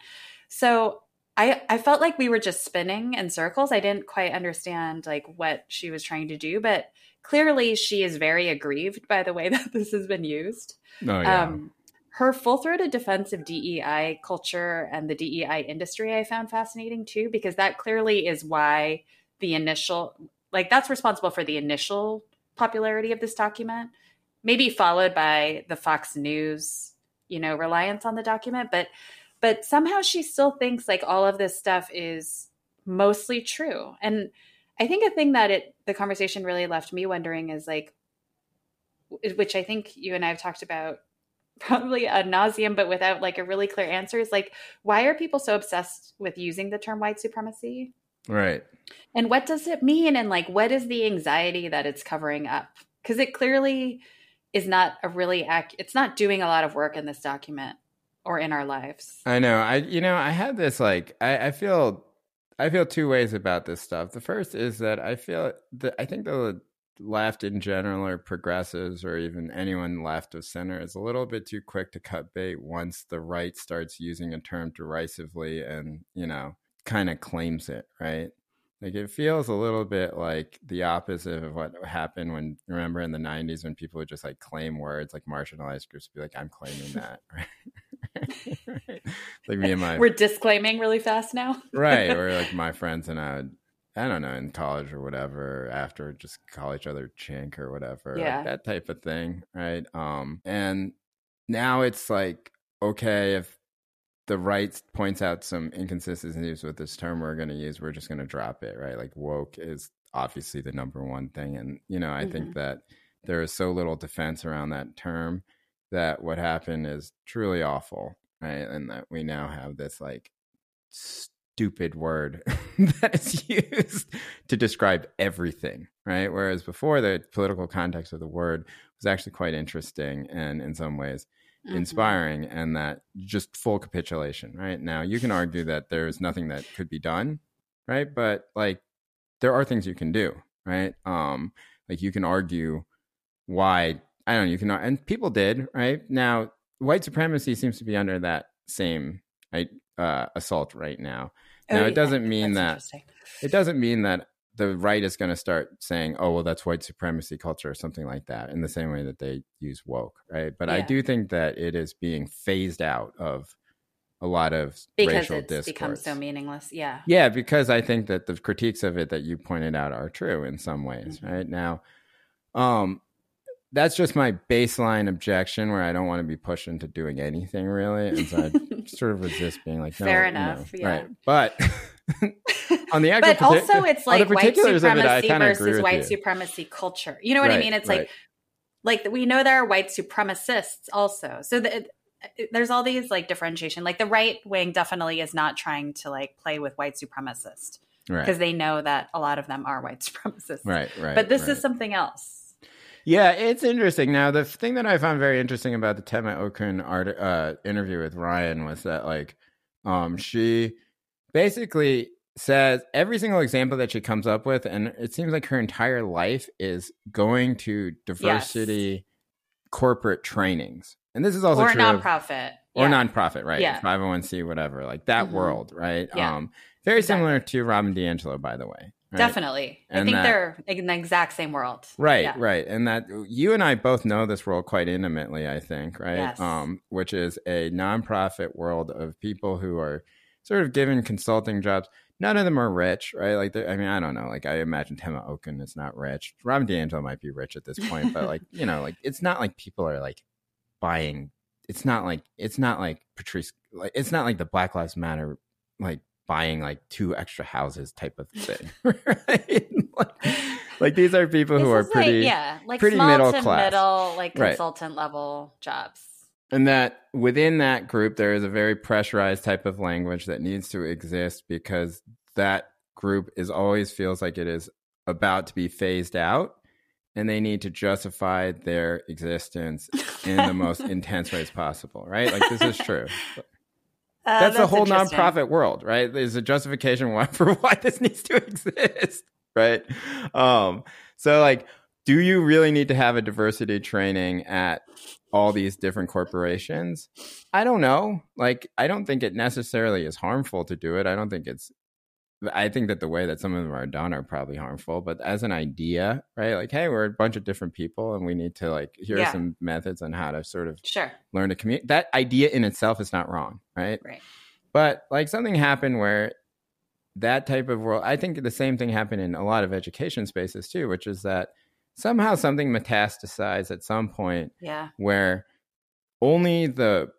so I, I felt like we were just spinning in circles. I didn't quite understand like what she was trying to do, but clearly she is very aggrieved by the way that this has been used. Oh yeah. Um, her full throated defense of DEI culture and the DEI industry, I found fascinating too, because that clearly is why the initial, like, that's responsible for the initial popularity of this document, maybe followed by the Fox News, you know, reliance on the document. But, but somehow she still thinks like all of this stuff is mostly true. And I think a thing that it, the conversation really left me wondering is like, which I think you and I have talked about probably a nauseum, but without like a really clear answer is like, why are people so obsessed with using the term white supremacy? right. And what does it mean? And like, what is the anxiety that it's covering up? Because it clearly is not a really ac- it's not doing a lot of work in this document or in our lives. I know. I you know I had this like I, I feel I feel two ways about this stuff. The first is that I feel that I think the left in general or progressives or even anyone left of center is a little bit too quick to cut bait once the right starts using a term derisively and you know kind of claims it right like it feels a little bit like the opposite of what happened when remember in the 90s when people would just like claim words like marginalized groups would be like i'm claiming that right, right. like me and my We're disclaiming really fast now. right or like my friends and i would i don't know in college or whatever after just call each other chink or whatever like Yeah. that type of thing right? Um and now it's like okay if the right points out some inconsistencies with this term we're going to use we're just going to drop it right? Like woke is obviously the number one thing and you know i think that there is so little defense around that term that what happened is truly awful right? And that we now have this like stupid word that is used to describe everything right? Whereas before the political context of the word was actually quite interesting and in some ways Mhm. inspiring and that just full capitulation right? Now you can argue that there's nothing that could be done right? But like there are things you can do right? Um like you can argue why i don't know you can and people did right? Now white supremacy seems to be under that same right uh assault right now Oh, now yeah, it doesn't mean that's that it doesn't mean that the right is going to start saying, "Oh, well, that's white supremacy culture" or something like that, in the same way that they use woke, right? But I do think that it is being phased out of a lot of because racial it's discourse. become so meaningless. Yeah. Yeah, because I think that the critiques of it that you pointed out are true in some ways, Mhm. right? Now, um, that's just my baseline objection where I don't want to be pushed into doing anything really, and so sort of resist being like, no, Fair enough, yeah. right? But on the actual, but partic- also it's like white of it, supremacy versus white you. supremacy culture. You know what I mean? It's right. like like we know there are white supremacists also. So the, there's all these like differentiation. Like the right wing definitely is not trying to like play with white supremacists because right, they know that a lot of them are white supremacists. right, right. But this right. is something else. Yeah, it's interesting. Now, the thing that I found very interesting about the Tema Okun art, uh, interview with Ryan was that, like, um, she basically says every single example that she comes up with, and it seems like her entire life is going to diversity corporate trainings. And this is also or true of- nonprofit. Or Yeah. nonprofit, right? Yeah. 501c, whatever, like that Mhm. world, right? Yeah. Um, very Exactly. similar to Robin DiAngelo, by the way. right? Definitely. I think that- they're in the exact same world. Right, Yeah. right. And that you and I both know this world quite intimately, I think, right? Yes. Um, which is a nonprofit world of people who are sort of given consulting jobs. None of them are rich, right? Like, I mean, I don't know. Like, I imagine Tema Okun is not rich. Robin DiAngelo might be rich at this point, but like, you know, like it's not like people are like buying. It's not like it's not like Patrisse. Like, it's not like the Black Lives Matter like buying like two extra houses type of thing, right? like, like, these are people who are is like- pretty yeah, like pretty middle to class. middle, like Right. consultant level jobs. And that within that group, there is a very pressurized type of language that needs to exist because that group is always feels like it is about to be phased out and they need to justify their existence in the most intense ways possible, right? Like this is true. Uh, that's, the whole nonprofit world, right? There's a justification for why this needs to exist, right? Um, so like, do you really need to have a diversity training at all these different corporations? I don't know. Like, I don't think it necessarily is harmful to do it. I don't think it's. I think that the way that some of them are done are probably harmful, but as an idea, right? Like, hey, we're a bunch of different people, and we need to like here Yeah. are some methods on how to sort of Sure. learn to communicate. That idea in itself is not wrong, right? Right. But like something happened where that type of world, I think the same thing happened in a lot of education spaces too, which is that somehow something metastasized at some point Yeah. where only the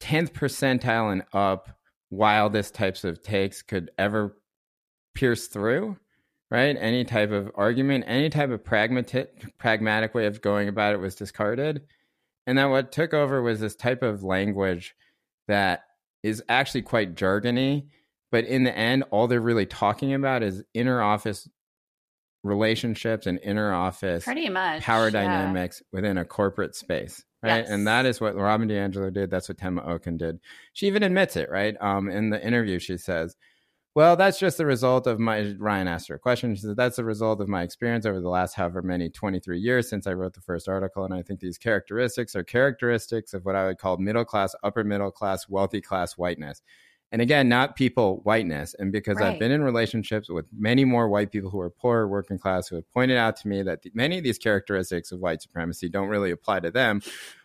10th percentile and up wildest types of takes could ever pierce through right any type of argument any type of pragmatic pragmatic way of going about it was discarded and that what took over was this type of language that is actually quite jargony but in the end all they're really talking about is inner office relationships and inner office Pretty much. power yeah. dynamics within a corporate space right Yes. and that is what robin DiAngelo did that's what tema okun did she even admits it right um in the interview she says well that's just the result of my ryan asked her a question. She said that's the result of my experience over the last however many 23 years since i wrote the first article and i think these characteristics are characteristics of what i would call middle class upper middle class wealthy class whiteness. And again not people whiteness and because i've been in relationships with many more white people who are poor working class who have pointed out to me that the, many of these characteristics of white supremacy don't really apply to them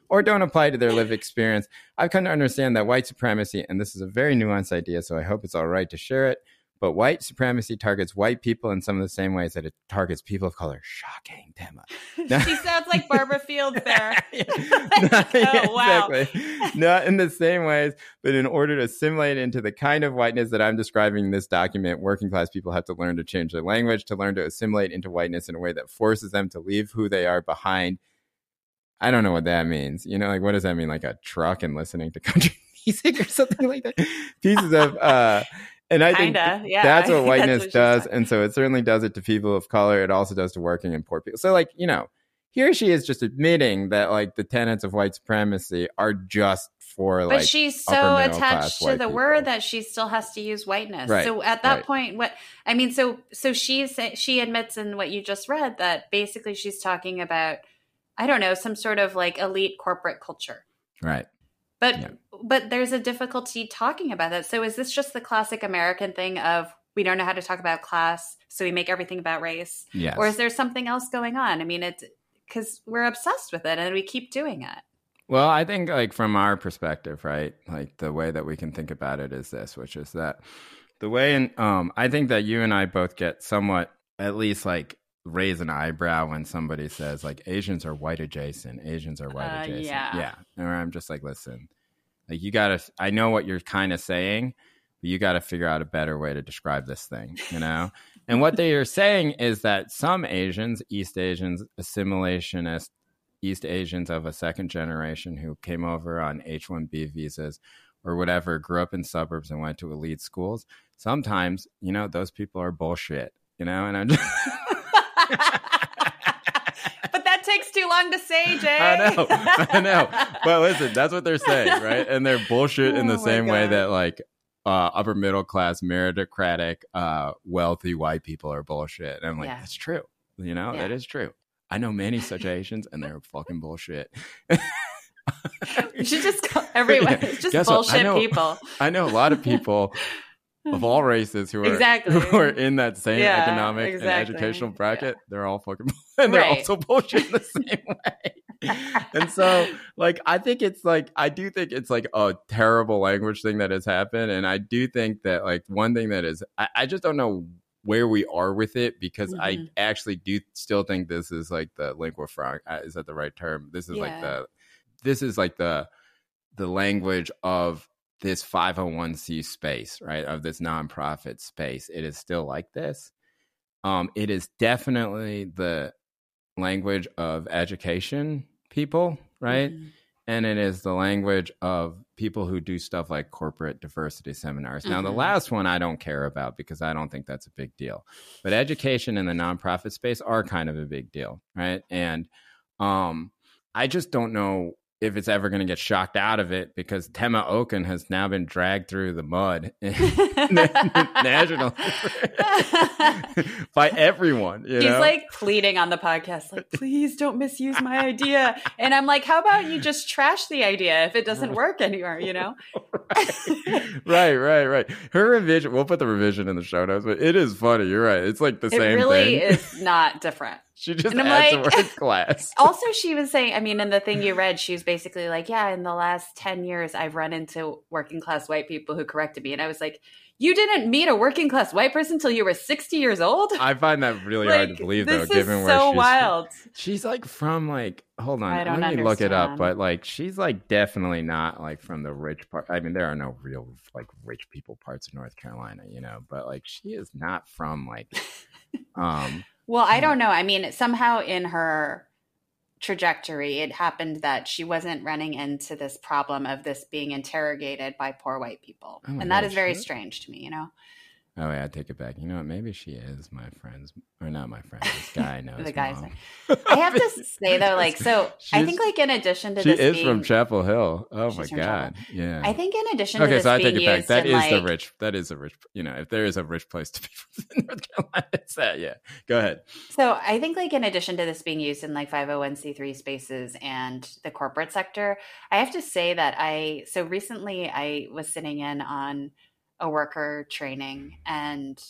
or don't apply to their lived experience i've come to understand that white supremacy and this is a very nuanced idea so i hope it's all right to share it but white supremacy targets white people in some of the same ways that it targets people of color shocking tema she sounds like Barbara Fields there. Not- Oh, wow. Exactly. Not in the same ways, but in order to assimilate into the kind of whiteness that I'm describing in this document, working class people have to learn to change their language, to learn to assimilate into whiteness in a way that forces them to leave who they are behind. I don't know what that means. You know, like what does that mean? Like a truck and listening to country music or something like that? Pieces of uh and I think Kinda, yeah. that's what think whiteness what does and so it certainly does it to people of color it also does to working and poor people so like you know here she is just admitting that like the tenets of white supremacy are just for But like she's so attached to the people. word that she still has to use whiteness. Right, So at that right. point, what I mean, so so she's she admits in what you just read that basically she's talking about, I don't know, some sort of like elite corporate culture. right But Yeah. but there's a difficulty talking about that. So is this just the classic American thing of we don't know how to talk about class, so we make everything about race, yes or is there something else going on? I mean, it's because we're obsessed with it and we keep doing it. Well, I think like from our perspective, right? Like the way that we can think about it is this, which is that the way and um I think that you and I both get somewhat at least like raise an eyebrow when somebody says like Asians are white adjacent, Asians are white Uh, adjacent. yeah. Yeah. And I'm just like, listen, like you gotta I know what you're kind of saying, but you gotta figure out a better way to describe this thing, you know? and what they are saying is that some Asians, East Asians, assimilationist East Asians of a second generation who came over on H 1B visas or whatever, grew up in suburbs and went to elite schools. Sometimes, you know, those people are bullshit, you know, and I'm just. but that takes too long to say, Jay. I know, I know. But listen, that's what they're saying, right? And they're bullshit in the Oh same way that, like, uh, upper middle class, meritocratic, uh, wealthy white people are bullshit. And I'm like, Yeah. that's true. You know, Yeah. that is true. I know many such Asians, and they're fucking bullshit. You should just call everyone. Yeah. It's just Guess what? I bullshit know- people. I know a lot of people of all races who are Exactly. who are in that same Yeah, economic exactly. and educational bracket. They're all fucking and they're Right. also bullshit the same way. and so, like, I think it's like I do think it's like a terrible language thing that has happened, and I do think that like one thing that is I, I just don't know where we are with it because I Mhm. actually do still think this is like the lingua franca. uh, Is that the right term? This is like the this is like the the language of this 501c space, right? Of this nonprofit space. It is still like this. Um, it is definitely the language of education people, right? Mhm. And it is the language of people who do stuff like corporate diversity seminars. Now, the Mhm. last one I don't care about because I don't think that's a big deal. But education in the nonprofit space are kind of a big deal, right? And um, I just don't know if it's ever going to get shocked out of it because Tema Okun has now been dragged through the mud national by everyone. You He's know? like pleading on the podcast, like, please don't misuse my idea. And I'm like, how about you just trash the idea if it doesn't work anymore, you know? right, right, right. Her revision. We'll put the revision in the show notes, but it is funny. You're right. It's like the It same really thing. is not different. She just adds like- the word class. Also, she was saying, I mean, in the thing you read, she was basically like, yeah, in the last 10 years, I've run into working class white people who corrected me. And I was like, you didn't meet a working class white person until you were 60 years old? I find that really like, hard to believe, though, this given is where so she's wild. She's like from like hold on, let me look it up. But like she's like definitely not like from the rich part. I mean, there are no real like rich people parts of North Carolina, you know. But like she is not from like um Well, I hmm. don't know. I mean, somehow in her trajectory, it happened that she wasn't running into this problem of this being interrogated by poor white people. Oh and that is very strange to me, you know? Oh yeah, I take it back. You know what? Maybe she is my friend's or not my friend. This guy knows. The guy's. I have to say, though, like, so I think, like, in addition to this. she this is being, from Chapel Hill. Oh my god, yeah. I think, in addition to Okay, so I take it back. That is the rich. That is a rich. You know, if there is a rich place to be from North Carolina, it's that. Yeah, go ahead. So I think like in addition to this being used in like 501c3 spaces and the corporate sector, I have to say that I so recently I was sitting in on a worker training and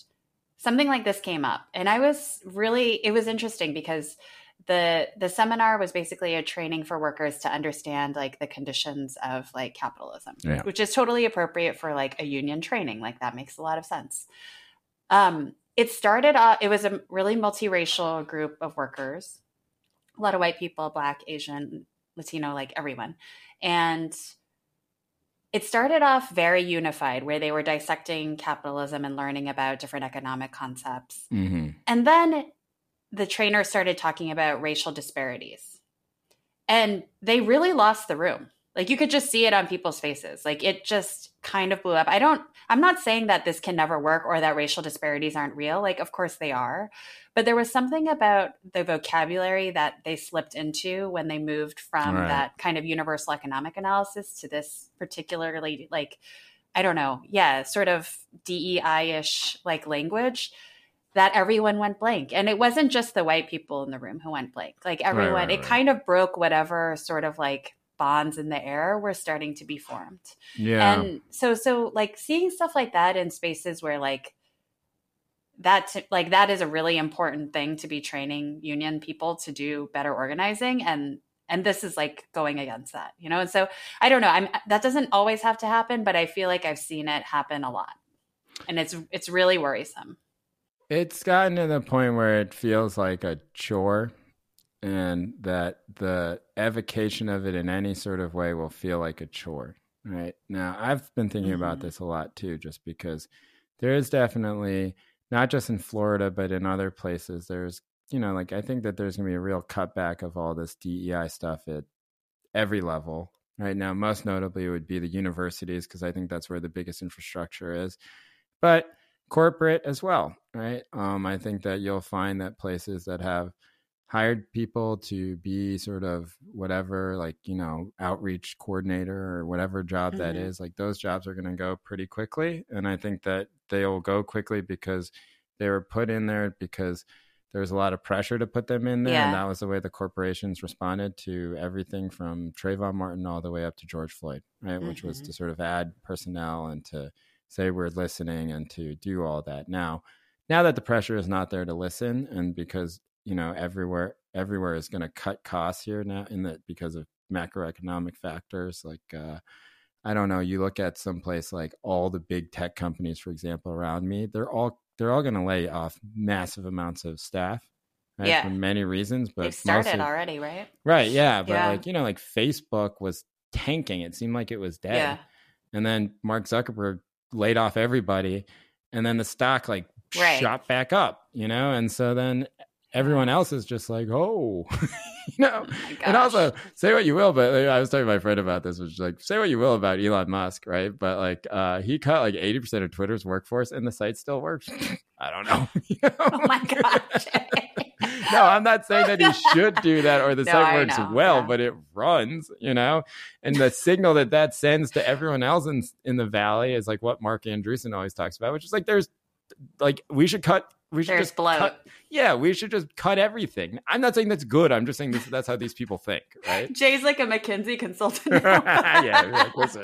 something like this came up and I was really it was interesting because the the seminar was basically a training for workers to understand like the conditions of like capitalism Yeah. which is totally appropriate for like a union training like that makes a lot of sense um it started off it was a really multiracial group of workers a lot of white people black asian latino like everyone and it started off very unified where they were dissecting capitalism and learning about different economic concepts hmm and then the trainer started talking about racial disparities. And they really lost the room. Like you could just see it on people's faces. Like it just kind of blew up. I don't, I'm not saying that this can never work or that racial disparities aren't real. Like, of course they are. But there was something about the vocabulary that they slipped into when they moved from Right. that kind of universal economic analysis to this particularly, like, I don't know, yeah, sort of DEI ish like language that everyone went blank. And it wasn't just the white people in the room who went blank. Like everyone, right, it right. kind of broke whatever sort of like bonds in the air were starting to be formed. Yeah. And so so like seeing stuff like that in spaces where like that like that is a really important thing to be training union people to do better organizing and and this is like going against that you know and so i don't know i'm that doesn't always have to happen but i feel like i've seen it happen a lot and it's it's really worrisome It's gotten to the point where it feels like a chore, and that the evocation of it in any sort of way will feel like a chore. Right now, I've been thinking about Mhm. this a lot too, just because there is definitely not just in Florida, but in other places. There's, you know, like I think that there's going to be a real cutback of all this DEI stuff at every level. Right now, most notably, it would be the universities because I think that's where the biggest infrastructure is. But corporate as well, right? Um, I think that you'll find that places that have hired people to be sort of whatever, like, you know, outreach coordinator or whatever job mm-hmm. that is, like those jobs are going to go pretty quickly. And I think that they'll go quickly because they were put in there because there was a lot of pressure to put them in there. Yeah. And that was the way the corporations responded to everything from Trayvon Martin all the way up to George Floyd, right? Mm-hmm. Which was mm-hmm. to sort of add personnel and to say we're listening and to do all that. Now, now that the pressure is not there to listen and because you know everywhere everywhere is going to cut costs here now in that because of macroeconomic factors like uh, i don't know you look at some place like all the big tech companies for example around me they're all they're all going to lay off massive amounts of staff right, yeah. for many reasons but they started mostly, already right right yeah but yeah. like you know like facebook was tanking it seemed like it was dead yeah. and then mark zuckerberg laid off everybody and then the stock like right. shot back up you know and so then everyone else is just like, oh, you know. Oh and also, say what you will, but like, I was talking to my friend about this, which is like, say what you will about Elon Musk, right? But like, uh, he cut like eighty percent of Twitter's workforce, and the site still works. I don't know. you know? Oh my gosh. no, I'm not saying that he should do that or the no, site works well, yeah. but it runs, you know, and the signal that that sends to everyone else in in the valley is like what Marc Andreessen always talks about, which is like there's like we should cut we should There's just bloat. Cut, yeah, we should just cut everything. I'm not saying that's good. I'm just saying this, that's how these people think, right? Jay's like a McKinsey consultant. yeah, like, listen,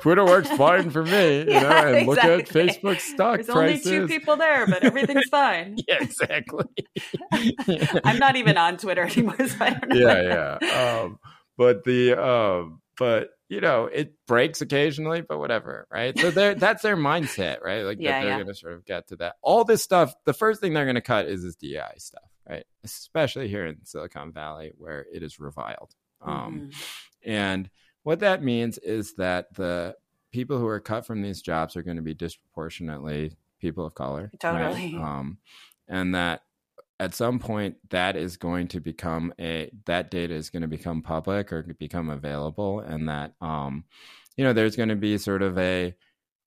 Twitter works fine for me, you yeah, know, and exactly. look at Facebook stock There's prices. only two people there, but everything's fine. yeah, exactly. I'm not even on Twitter anymore, so I don't know. Yeah, yeah. Um, but the um, but you know, it breaks occasionally, but whatever, right? So that's their mindset, right? Like yeah, they're yeah. going to sort of get to that. All this stuff, the first thing they're going to cut is this DI stuff, right? Especially here in Silicon Valley where it is reviled. Um, mm-hmm. Um, and what that means is that the people who are cut from these jobs are going to be disproportionately people of color. Totally. Right? Um, and that at some point that is going to become a that data is going to become public or become available and that um you know there's going to be sort of a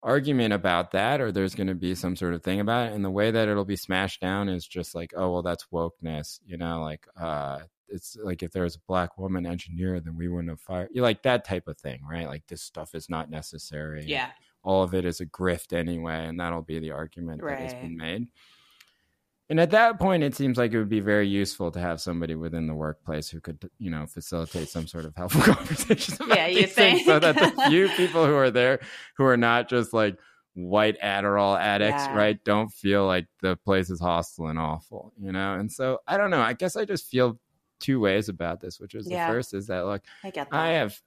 argument about that or there's going to be some sort of thing about it. And the way that it'll be smashed down is just like oh well that's wokeness you know like uh it's like if there was a black woman engineer then we wouldn't have fired you like that type of thing right? Like this stuff is not necessary. Yeah. All of it is a grift anyway and that'll be the argument right. that has been made and at that point, it seems like it would be very useful to have somebody within the workplace who could, you know, facilitate some sort of helpful conversations about yeah, you these think? so that the few people who are there who are not just like white Adderall addicts, yeah. right, don't feel like the place is hostile and awful, you know. And so I don't know. I guess I just feel two ways about this, which is yeah. the first is that look, I, get that. I have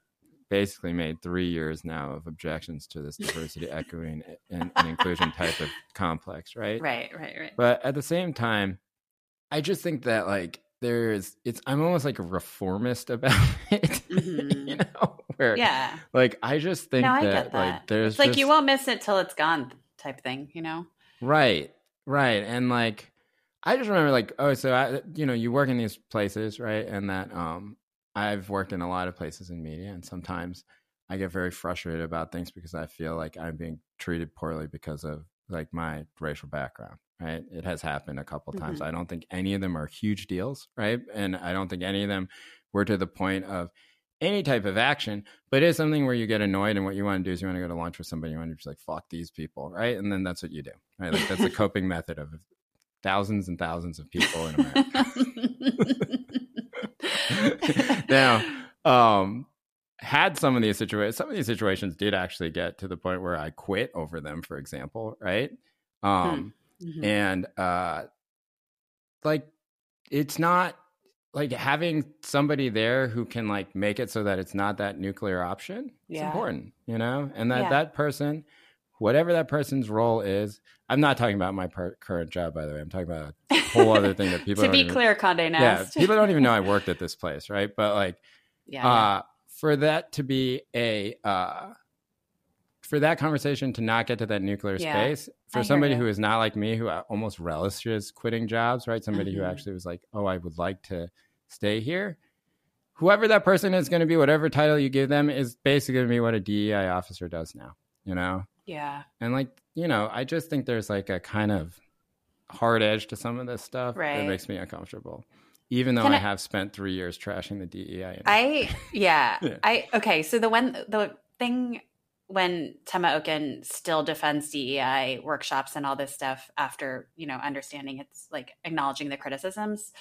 basically made three years now of objections to this diversity, equity, and, and, inclusion type of complex, right? Right, right, right. But at the same time, I just think that like there's it's I'm almost like a reformist about it, mm-hmm. you know? Where yeah, like I just think no, that, that, like there's it's like just, you won't miss it till it's gone type thing, you know? Right, right, and like. I just remember like oh so I you know you work in these places right and that um I've worked in a lot of places in media, and sometimes I get very frustrated about things because I feel like I'm being treated poorly because of like my racial background. Right, it has happened a couple times. Mm-hmm. I don't think any of them are huge deals, right? And I don't think any of them were to the point of any type of action, but it is something where you get annoyed and what you want to do is you want to go to lunch with somebody, you want to just like fuck these people, right? And then that's what you do, right? Like that's the coping method of thousands and thousands of people in America. now, um, had some of these situations, some of these situations did actually get to the point where I quit over them, for example, right? Um, hmm. mm-hmm. and uh, like it's not like having somebody there who can like make it so that it's not that nuclear option. It's important, you know, and that yeah. that person whatever that person's role is. I'm not talking about my per- current job, by the way. I'm talking about a whole other thing that people. to be even, clear, Condé Nast. Yeah, people don't even know I worked at this place, right? But like, yeah, uh, for that to be a, uh, for that conversation to not get to that nuclear yeah, space, for I somebody who is not like me, who almost relishes quitting jobs, right? Somebody mm-hmm. who actually was like, oh, I would like to stay here. Whoever that person is going to be, whatever title you give them, is basically going to be what a DEI officer does now. You know, yeah. And like, you know, I just think there's like a kind of hard edge to some of this stuff right. that makes me uncomfortable. even though Can I, I- have spent three years trashing the DEI. I yeah. Yeah. I okay. So the one the thing when Tema Okun still defends DEI workshops and all this stuff after you know understanding it's like acknowledging the criticisms.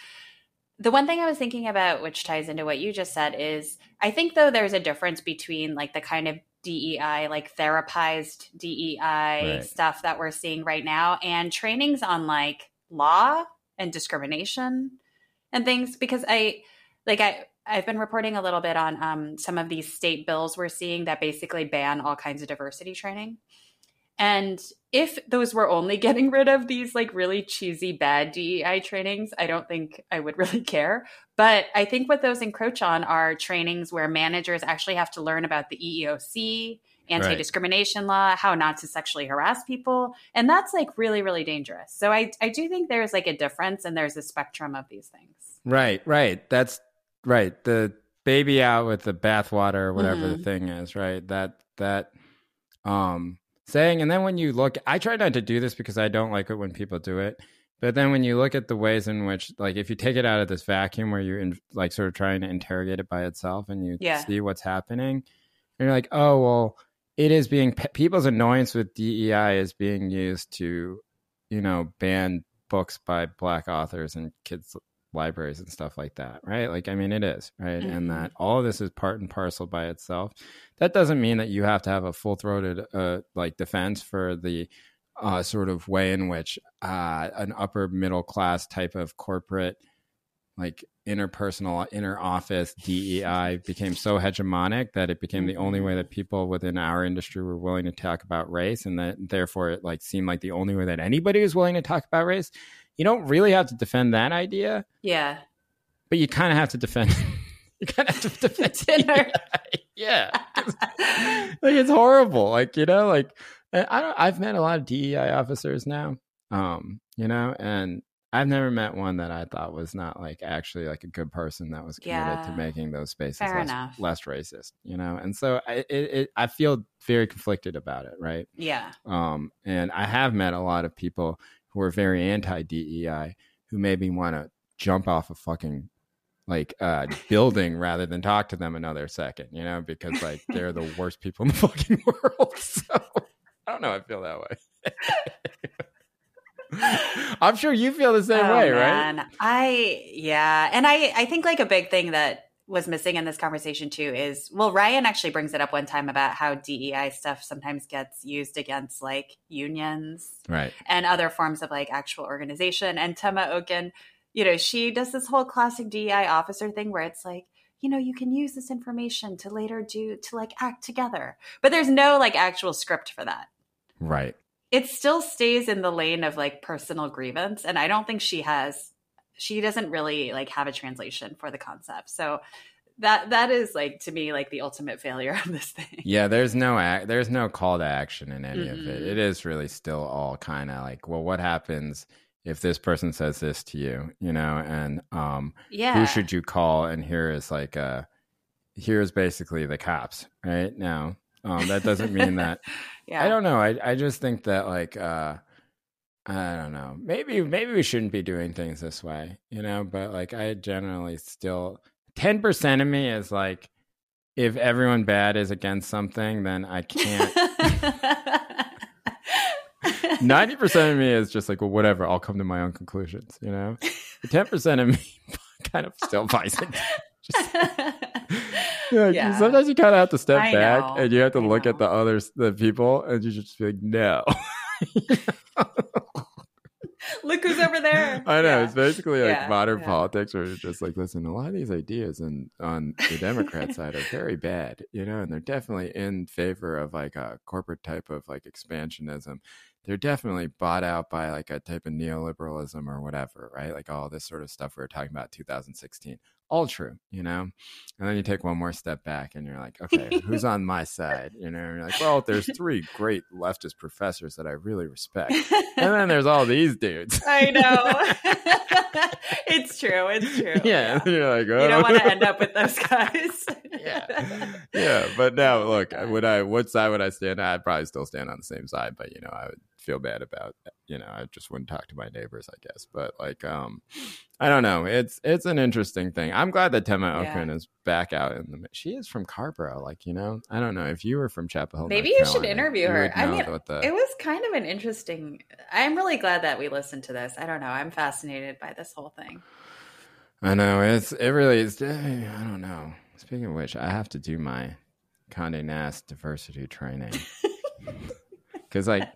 The one thing I was thinking about, which ties into what you just said, is I think though there's a difference between like the kind of DEI, like therapized DEI Right. stuff that we're seeing right now, and trainings on like law and discrimination and things. Because I like I I've been reporting a little bit on um, some of these state bills we're seeing that basically ban all kinds of diversity training. And if those were only getting rid of these like really cheesy bad DEI trainings, I don't think I would really care. But I think what those encroach on are trainings where managers actually have to learn about the EEOC, anti discrimination law, how not to sexually harass people. And that's like really, really dangerous. So I, I do think there's like a difference and there's a spectrum of these things. Right, right. That's right. The baby out with the bathwater or whatever the Mhm. thing is, right? That that um saying and then when you look I try not to do this because I don't like it when people do it. But then when you look at the ways in which like if you take it out of this vacuum where you're in, like sort of trying to interrogate it by itself and you Yeah. see what's happening and you're like, "Oh, well, it is being people's annoyance with DEI is being used to, you know, ban books by black authors and kids libraries and stuff like that, right? Like, I mean, it is, right? Mhm. And that all of this is part and parcel by itself. That doesn't mean that you have to have a full throated, uh, like, defense for the uh, sort of way in which uh, an upper middle class type of corporate, like, interpersonal, inner office DEI became so hegemonic that it became the only way that people within our industry were willing to talk about race. And that therefore it, like, seemed like the only way that anybody was willing to talk about race you don't really have to defend that idea, Yeah. but you kind of have to defend. you kind of have to defend Dinner. yeah, like it's horrible. Like you know, like I don't. I've met a lot of DEI officers now. Um, you know, and I've never met one that I thought was not like actually like a good person that was committed to making those spaces less, less racist. You know, and so I it, it I feel very conflicted about it. Right. yeah. Um, and I have met a lot of people who are very anti DEI who maybe want to jump off a fucking like uh building rather than talk to them another second, you know, because like they're the worst people in the fucking world. So I don't know, I feel that way. I'm sure you feel the same Oh, way, right? man. I yeah, and I I think like a big thing that was missing in this conversation too is well Ryan actually brings it up one time about how DEI stuff sometimes gets used against like unions Right. and other forms of like actual organization and Tema Okun you know she does this whole classic DEI officer thing where it's like you know you can use this information to later do to like act together but there's no like actual script for that Right. it still stays in the lane of like personal grievance and i don't think she has she doesn't really like have a translation for the concept so that that is like to me like the ultimate failure of this thing Yeah, there's no act, there's no call to action in any of it. It is really still all kind of like, well, what happens if this person says this to you, you know, and um, yeah who should you call? And here is like, uh, here's basically the cops, right now. Um, that doesn't mean that yeah I don't know. I I just think that like uh I don't know. Maybe maybe we shouldn't be doing things this way, you know, but like I generally still 10% of me is like if everyone bad is against something, then I can't 90% of me is just like, well, whatever, I'll come to my own conclusions, you know? The 10% of me kind of still buys it. Just, yeah, Yeah. Sometimes you kind of have to step I back know. and you have to I look at the others, the people, and you just be like, no. look who's over there I know Yeah. it's basically like Yeah, modern yeah. politics, where you're just like, listen, a lot of these ideas and on the Democrat side are very bad, you know, and they're definitely in favor of like a corporate type of like expansionism. They're definitely bought out by like a type of neoliberalism or whatever, right? Like all this sort of stuff we were talking about 2016. All true, you know? And then you take one more step back and you're like, okay, who's on my side? You know, and you're like, well, there's three great leftist professors that I really respect. And then there's all these dudes. i know it's true it's true yeah, and you're like, you oh. don't want to end up with those guys yeah, yeah. But now, look, uh. would I? What side would I stand? on? I'd probably still stand on the same side, but you know, I would feel bad about you know i just wouldn't talk to my neighbors i guess but like um i don't know it's it's an interesting thing i'm glad that tema Yeah. okun is back out in the she is from Carrboro like you know i don't know if you were from chapel hill Maybe North you should interview her. I mean, the- It was kind of an interesting. I'm really glad that we listened to this. I don't know. I'm fascinated by this whole thing. I know it's it really is. eh, I don't know. Speaking of which, I have to do my Condé Nast diversity training because like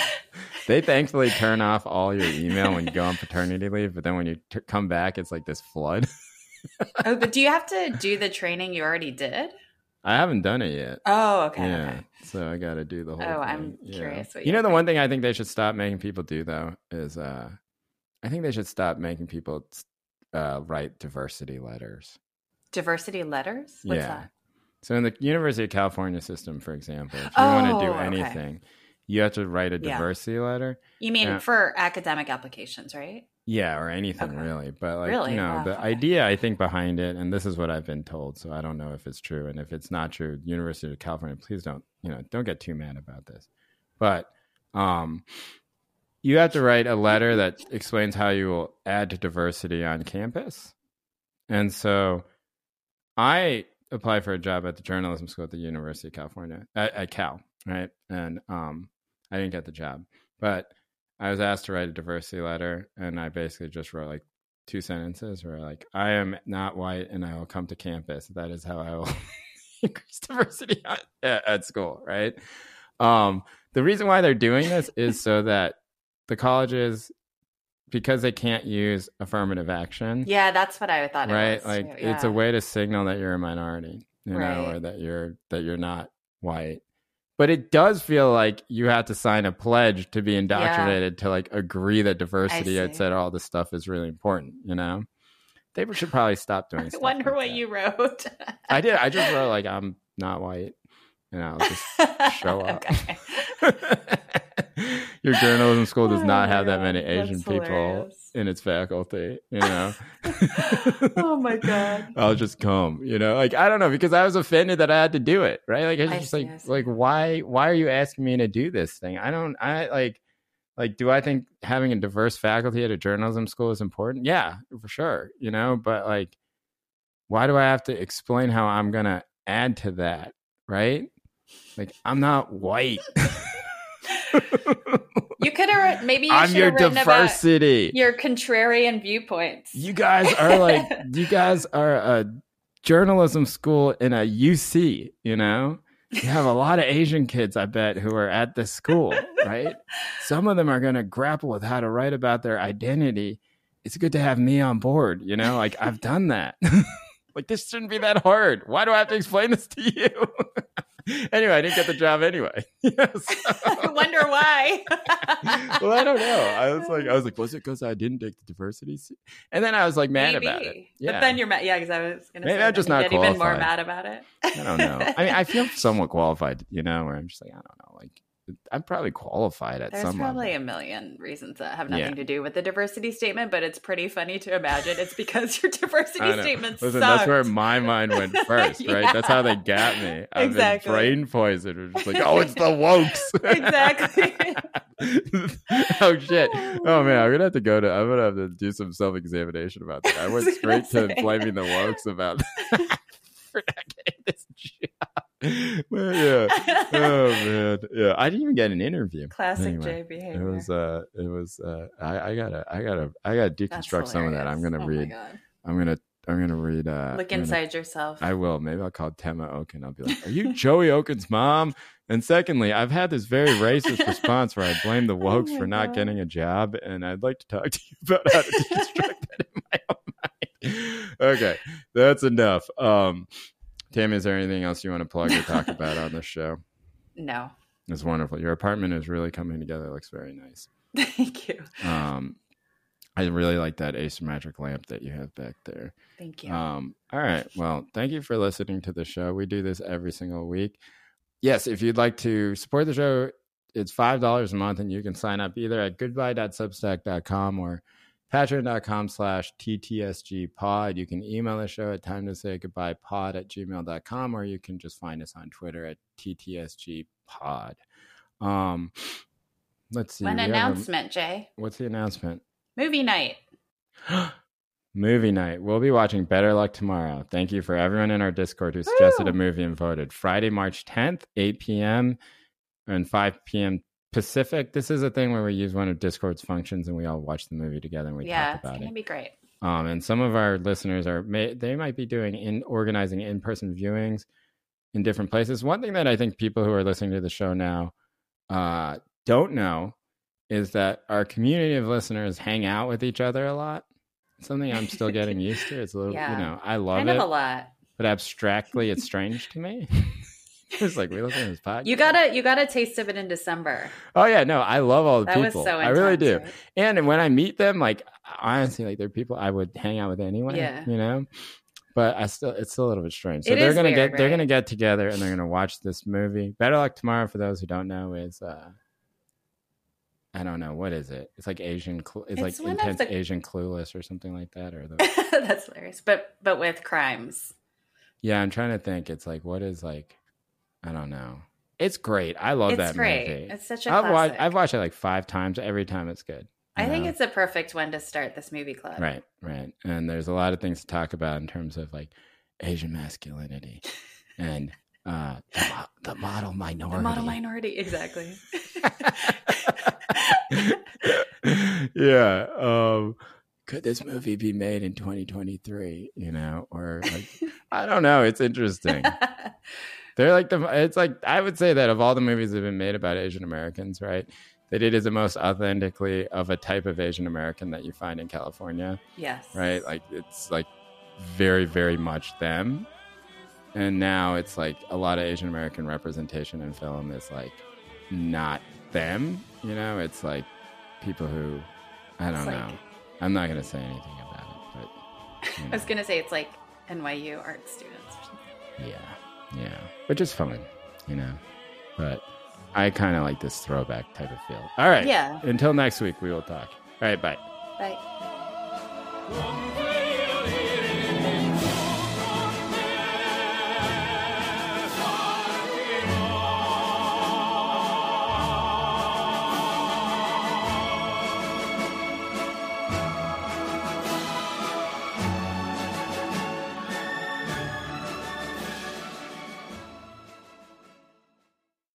they thankfully turn off all your email when you go on paternity leave, but then when you t- come back, it's like this flood. oh, but do you have to do the training you already did? I haven't done it yet. Oh, okay. yeah, okay. so I got to do the whole. Oh, thing. I'm Yeah. curious what You you know, the one thing I think they should stop making people do though is, uh I think they should stop making people uh, write diversity letters. Diversity letters? What's Yeah. that? So in the University of California system, for example, if you want to do anything, okay. You have to write a Yeah. diversity letter. You mean Yeah. for academic applications, right? Yeah, or anything Okay. really. But like Really? you know, Wow, the okay. idea I think behind it, and this is what I've been told, so I don't know if it's true. And if it's not true, University of California, please don't, you know, don't get too mad about this. But um you have to write a letter that explains how you will add to diversity on campus. And so I applied for a job at the journalism school at the University of California at, at Cal, right? And um, I didn't get the job, but I was asked to write a diversity letter, and I basically just wrote like two sentences where like I am not white and I will come to campus. That is how I will increase diversity at, at, school, right? Um, the reason why they're doing this is so that the colleges, because they can't use affirmative action, Yeah, that's what I thought. right? It was, like too. it's a way to signal that you're a minority, you know, or that you're that you're not white. But it does feel like you have to sign a pledge to be indoctrinated to like agree that diversity, et cetera, all this stuff is really important. You know, they should probably stop doing. I wonder like what that. you wrote. I did. I just wrote like I'm not white, and I'll just show up. okay. Your journalism school does Oh not have that many that's Asian people hilarious. In its faculty, you know. oh my god. I'll just come, you know. Like I don't know because I was offended that I had to do it, right? Like I was I just see, like like why why are you asking me to do this thing? I don't I like like do I think having a diverse faculty at a journalism school is important? Yeah, for sure, you know, but like why do I have to explain how I'm going to add to that, right? Like I'm not white. You could have maybe you I'm should your have written diversity. about your contrarian viewpoints. You guys are like you guys are a journalism school in a UC, you know? You have a lot of Asian kids, I bet, who are at this school, right? Some of them are going to grapple with how to write about their identity. It's good to have me on board, you know? Like I've done that. like this shouldn't be that hard. Why do I have to explain this to you? anyway, I didn't get the job anyway. Yes. I wonder why. well, I don't know. I was like, I was like, was it because I didn't take the diversity? seat? And then I was like mad Maybe. about it. Yeah, But then you're mad. Yeah, because I was going to Maybe say I'm just not get even more mad about it. I don't know. I mean, I feel somewhat qualified, you know, where I'm just like, I don't know, like I'm probably qualified at There's some There's probably level. a million reasons that have nothing Yeah. to do with the diversity statement, but it's pretty funny to imagine it's because your diversity statement Listen, sucked. that's where my mind went first, right? That's how they got me. I've Exactly. brain poisoned. Just like, oh, it's the wokes. Exactly. oh shit. Oh man, I'm gonna have to go to. I'm gonna have to do some self examination about that. I went straight to blaming the wokes about for not getting this job. Well, yeah. Oh man, yeah. I didn't even get an interview. Classic Anyway, Jay behavior. It was uh it was uh I, I gotta I gotta I gotta deconstruct some of that. I'm gonna Oh read. I'm gonna I'm gonna read uh Look I'm gonna- inside yourself. I will. Maybe I'll call Tema Okun. I'll be like, Are you Joey Okun's mom? And secondly, I've had this very racist response where I blame the Oh wokes my for not God. getting a job, and I'd like to talk to you about how to deconstruct that in my own mind. Okay, that's enough. Um Tammy, is there anything else you want to plug or talk about on this show? no. It's wonderful. Your apartment is really coming together. It looks very nice. Thank you. Um, I really like that asymmetric lamp that you have back there. Thank you. Um, all right. Well, thank you for listening to the show. We do this every single week. Yes, if you'd like to support the show, it's five dollars a month, and you can sign up either at goodbye.substack.com or patreon.com slash ttsg pod. You can email the show at time to say goodbye pod at gmail.com, or you can just find us on Twitter at ttsg pod. Um, let's see. One we have a- announcement, Jay. what's the announcement? Movie night. movie night. We'll be watching Better Luck Tomorrow. Thank you for everyone in our Discord who suggested a movie and voted. Friday, March 10th, 8 p.m. and 5 p.m. Pacific. This is a thing where we use one of Discord's functions and we all watch the movie together and we yeah, talk it's gonna it. be great. Um, and some of our listeners are may, they might be doing in organizing in person viewings in different places. One thing that I think people who are listening to the show now uh, don't know is that our community of listeners hang out with each other a lot. Something I'm still getting used to. It's a little, Yeah. you know, I love kind it, a lot. but abstractly, it's strange to me. it's like we listen to this podcast. You got a you got a taste of it in December. Oh yeah, no, I love all the That people. so I really do. And when I meet them, like honestly, like they're people I would hang out with anyway. Yeah. You know? But I still it's still a little bit strange. So It they're gonna weird, get they're gonna get together and they're gonna watch this movie. Better Luck Tomorrow for those who don't know is uh I don't know what is it. It's like Asian. Clu- It's, It's like intense the- Asian clueless or something like that. Or the That's hilarious. But but with crimes. yeah, I'm trying to think. It's like what is like I don't know. It's great. I love it's that great. movie. It's such a I've classic. watched I've watched it like five times. Every time it's good. I you think it's a perfect one to start this movie club. Right, right. And there's a lot of things to talk about in terms of like Asian masculinity and uh, the, mo- the model minority. The model minority, exactly. yeah. Um, could this movie be made in 2023? You know, or like, I don't know. It's interesting. They're like the. It's like I would say that of all the movies that have been made about Asian Americans, right? That it is the most authentically of a type of Asian American that you find in California yes. right? Like it's like very, very much them. And now it's like a lot of Asian American representation in film is like not them, you know? It's like people who I don't like- know. I'm not gonna say anything about it, but you I was gonna say it's like NYU art students or something. yeah, yeah, which is fun, you know. But I kind of like this throwback type of feel. All right, Yeah. Until next week, we will talk. All right, bye. Bye. One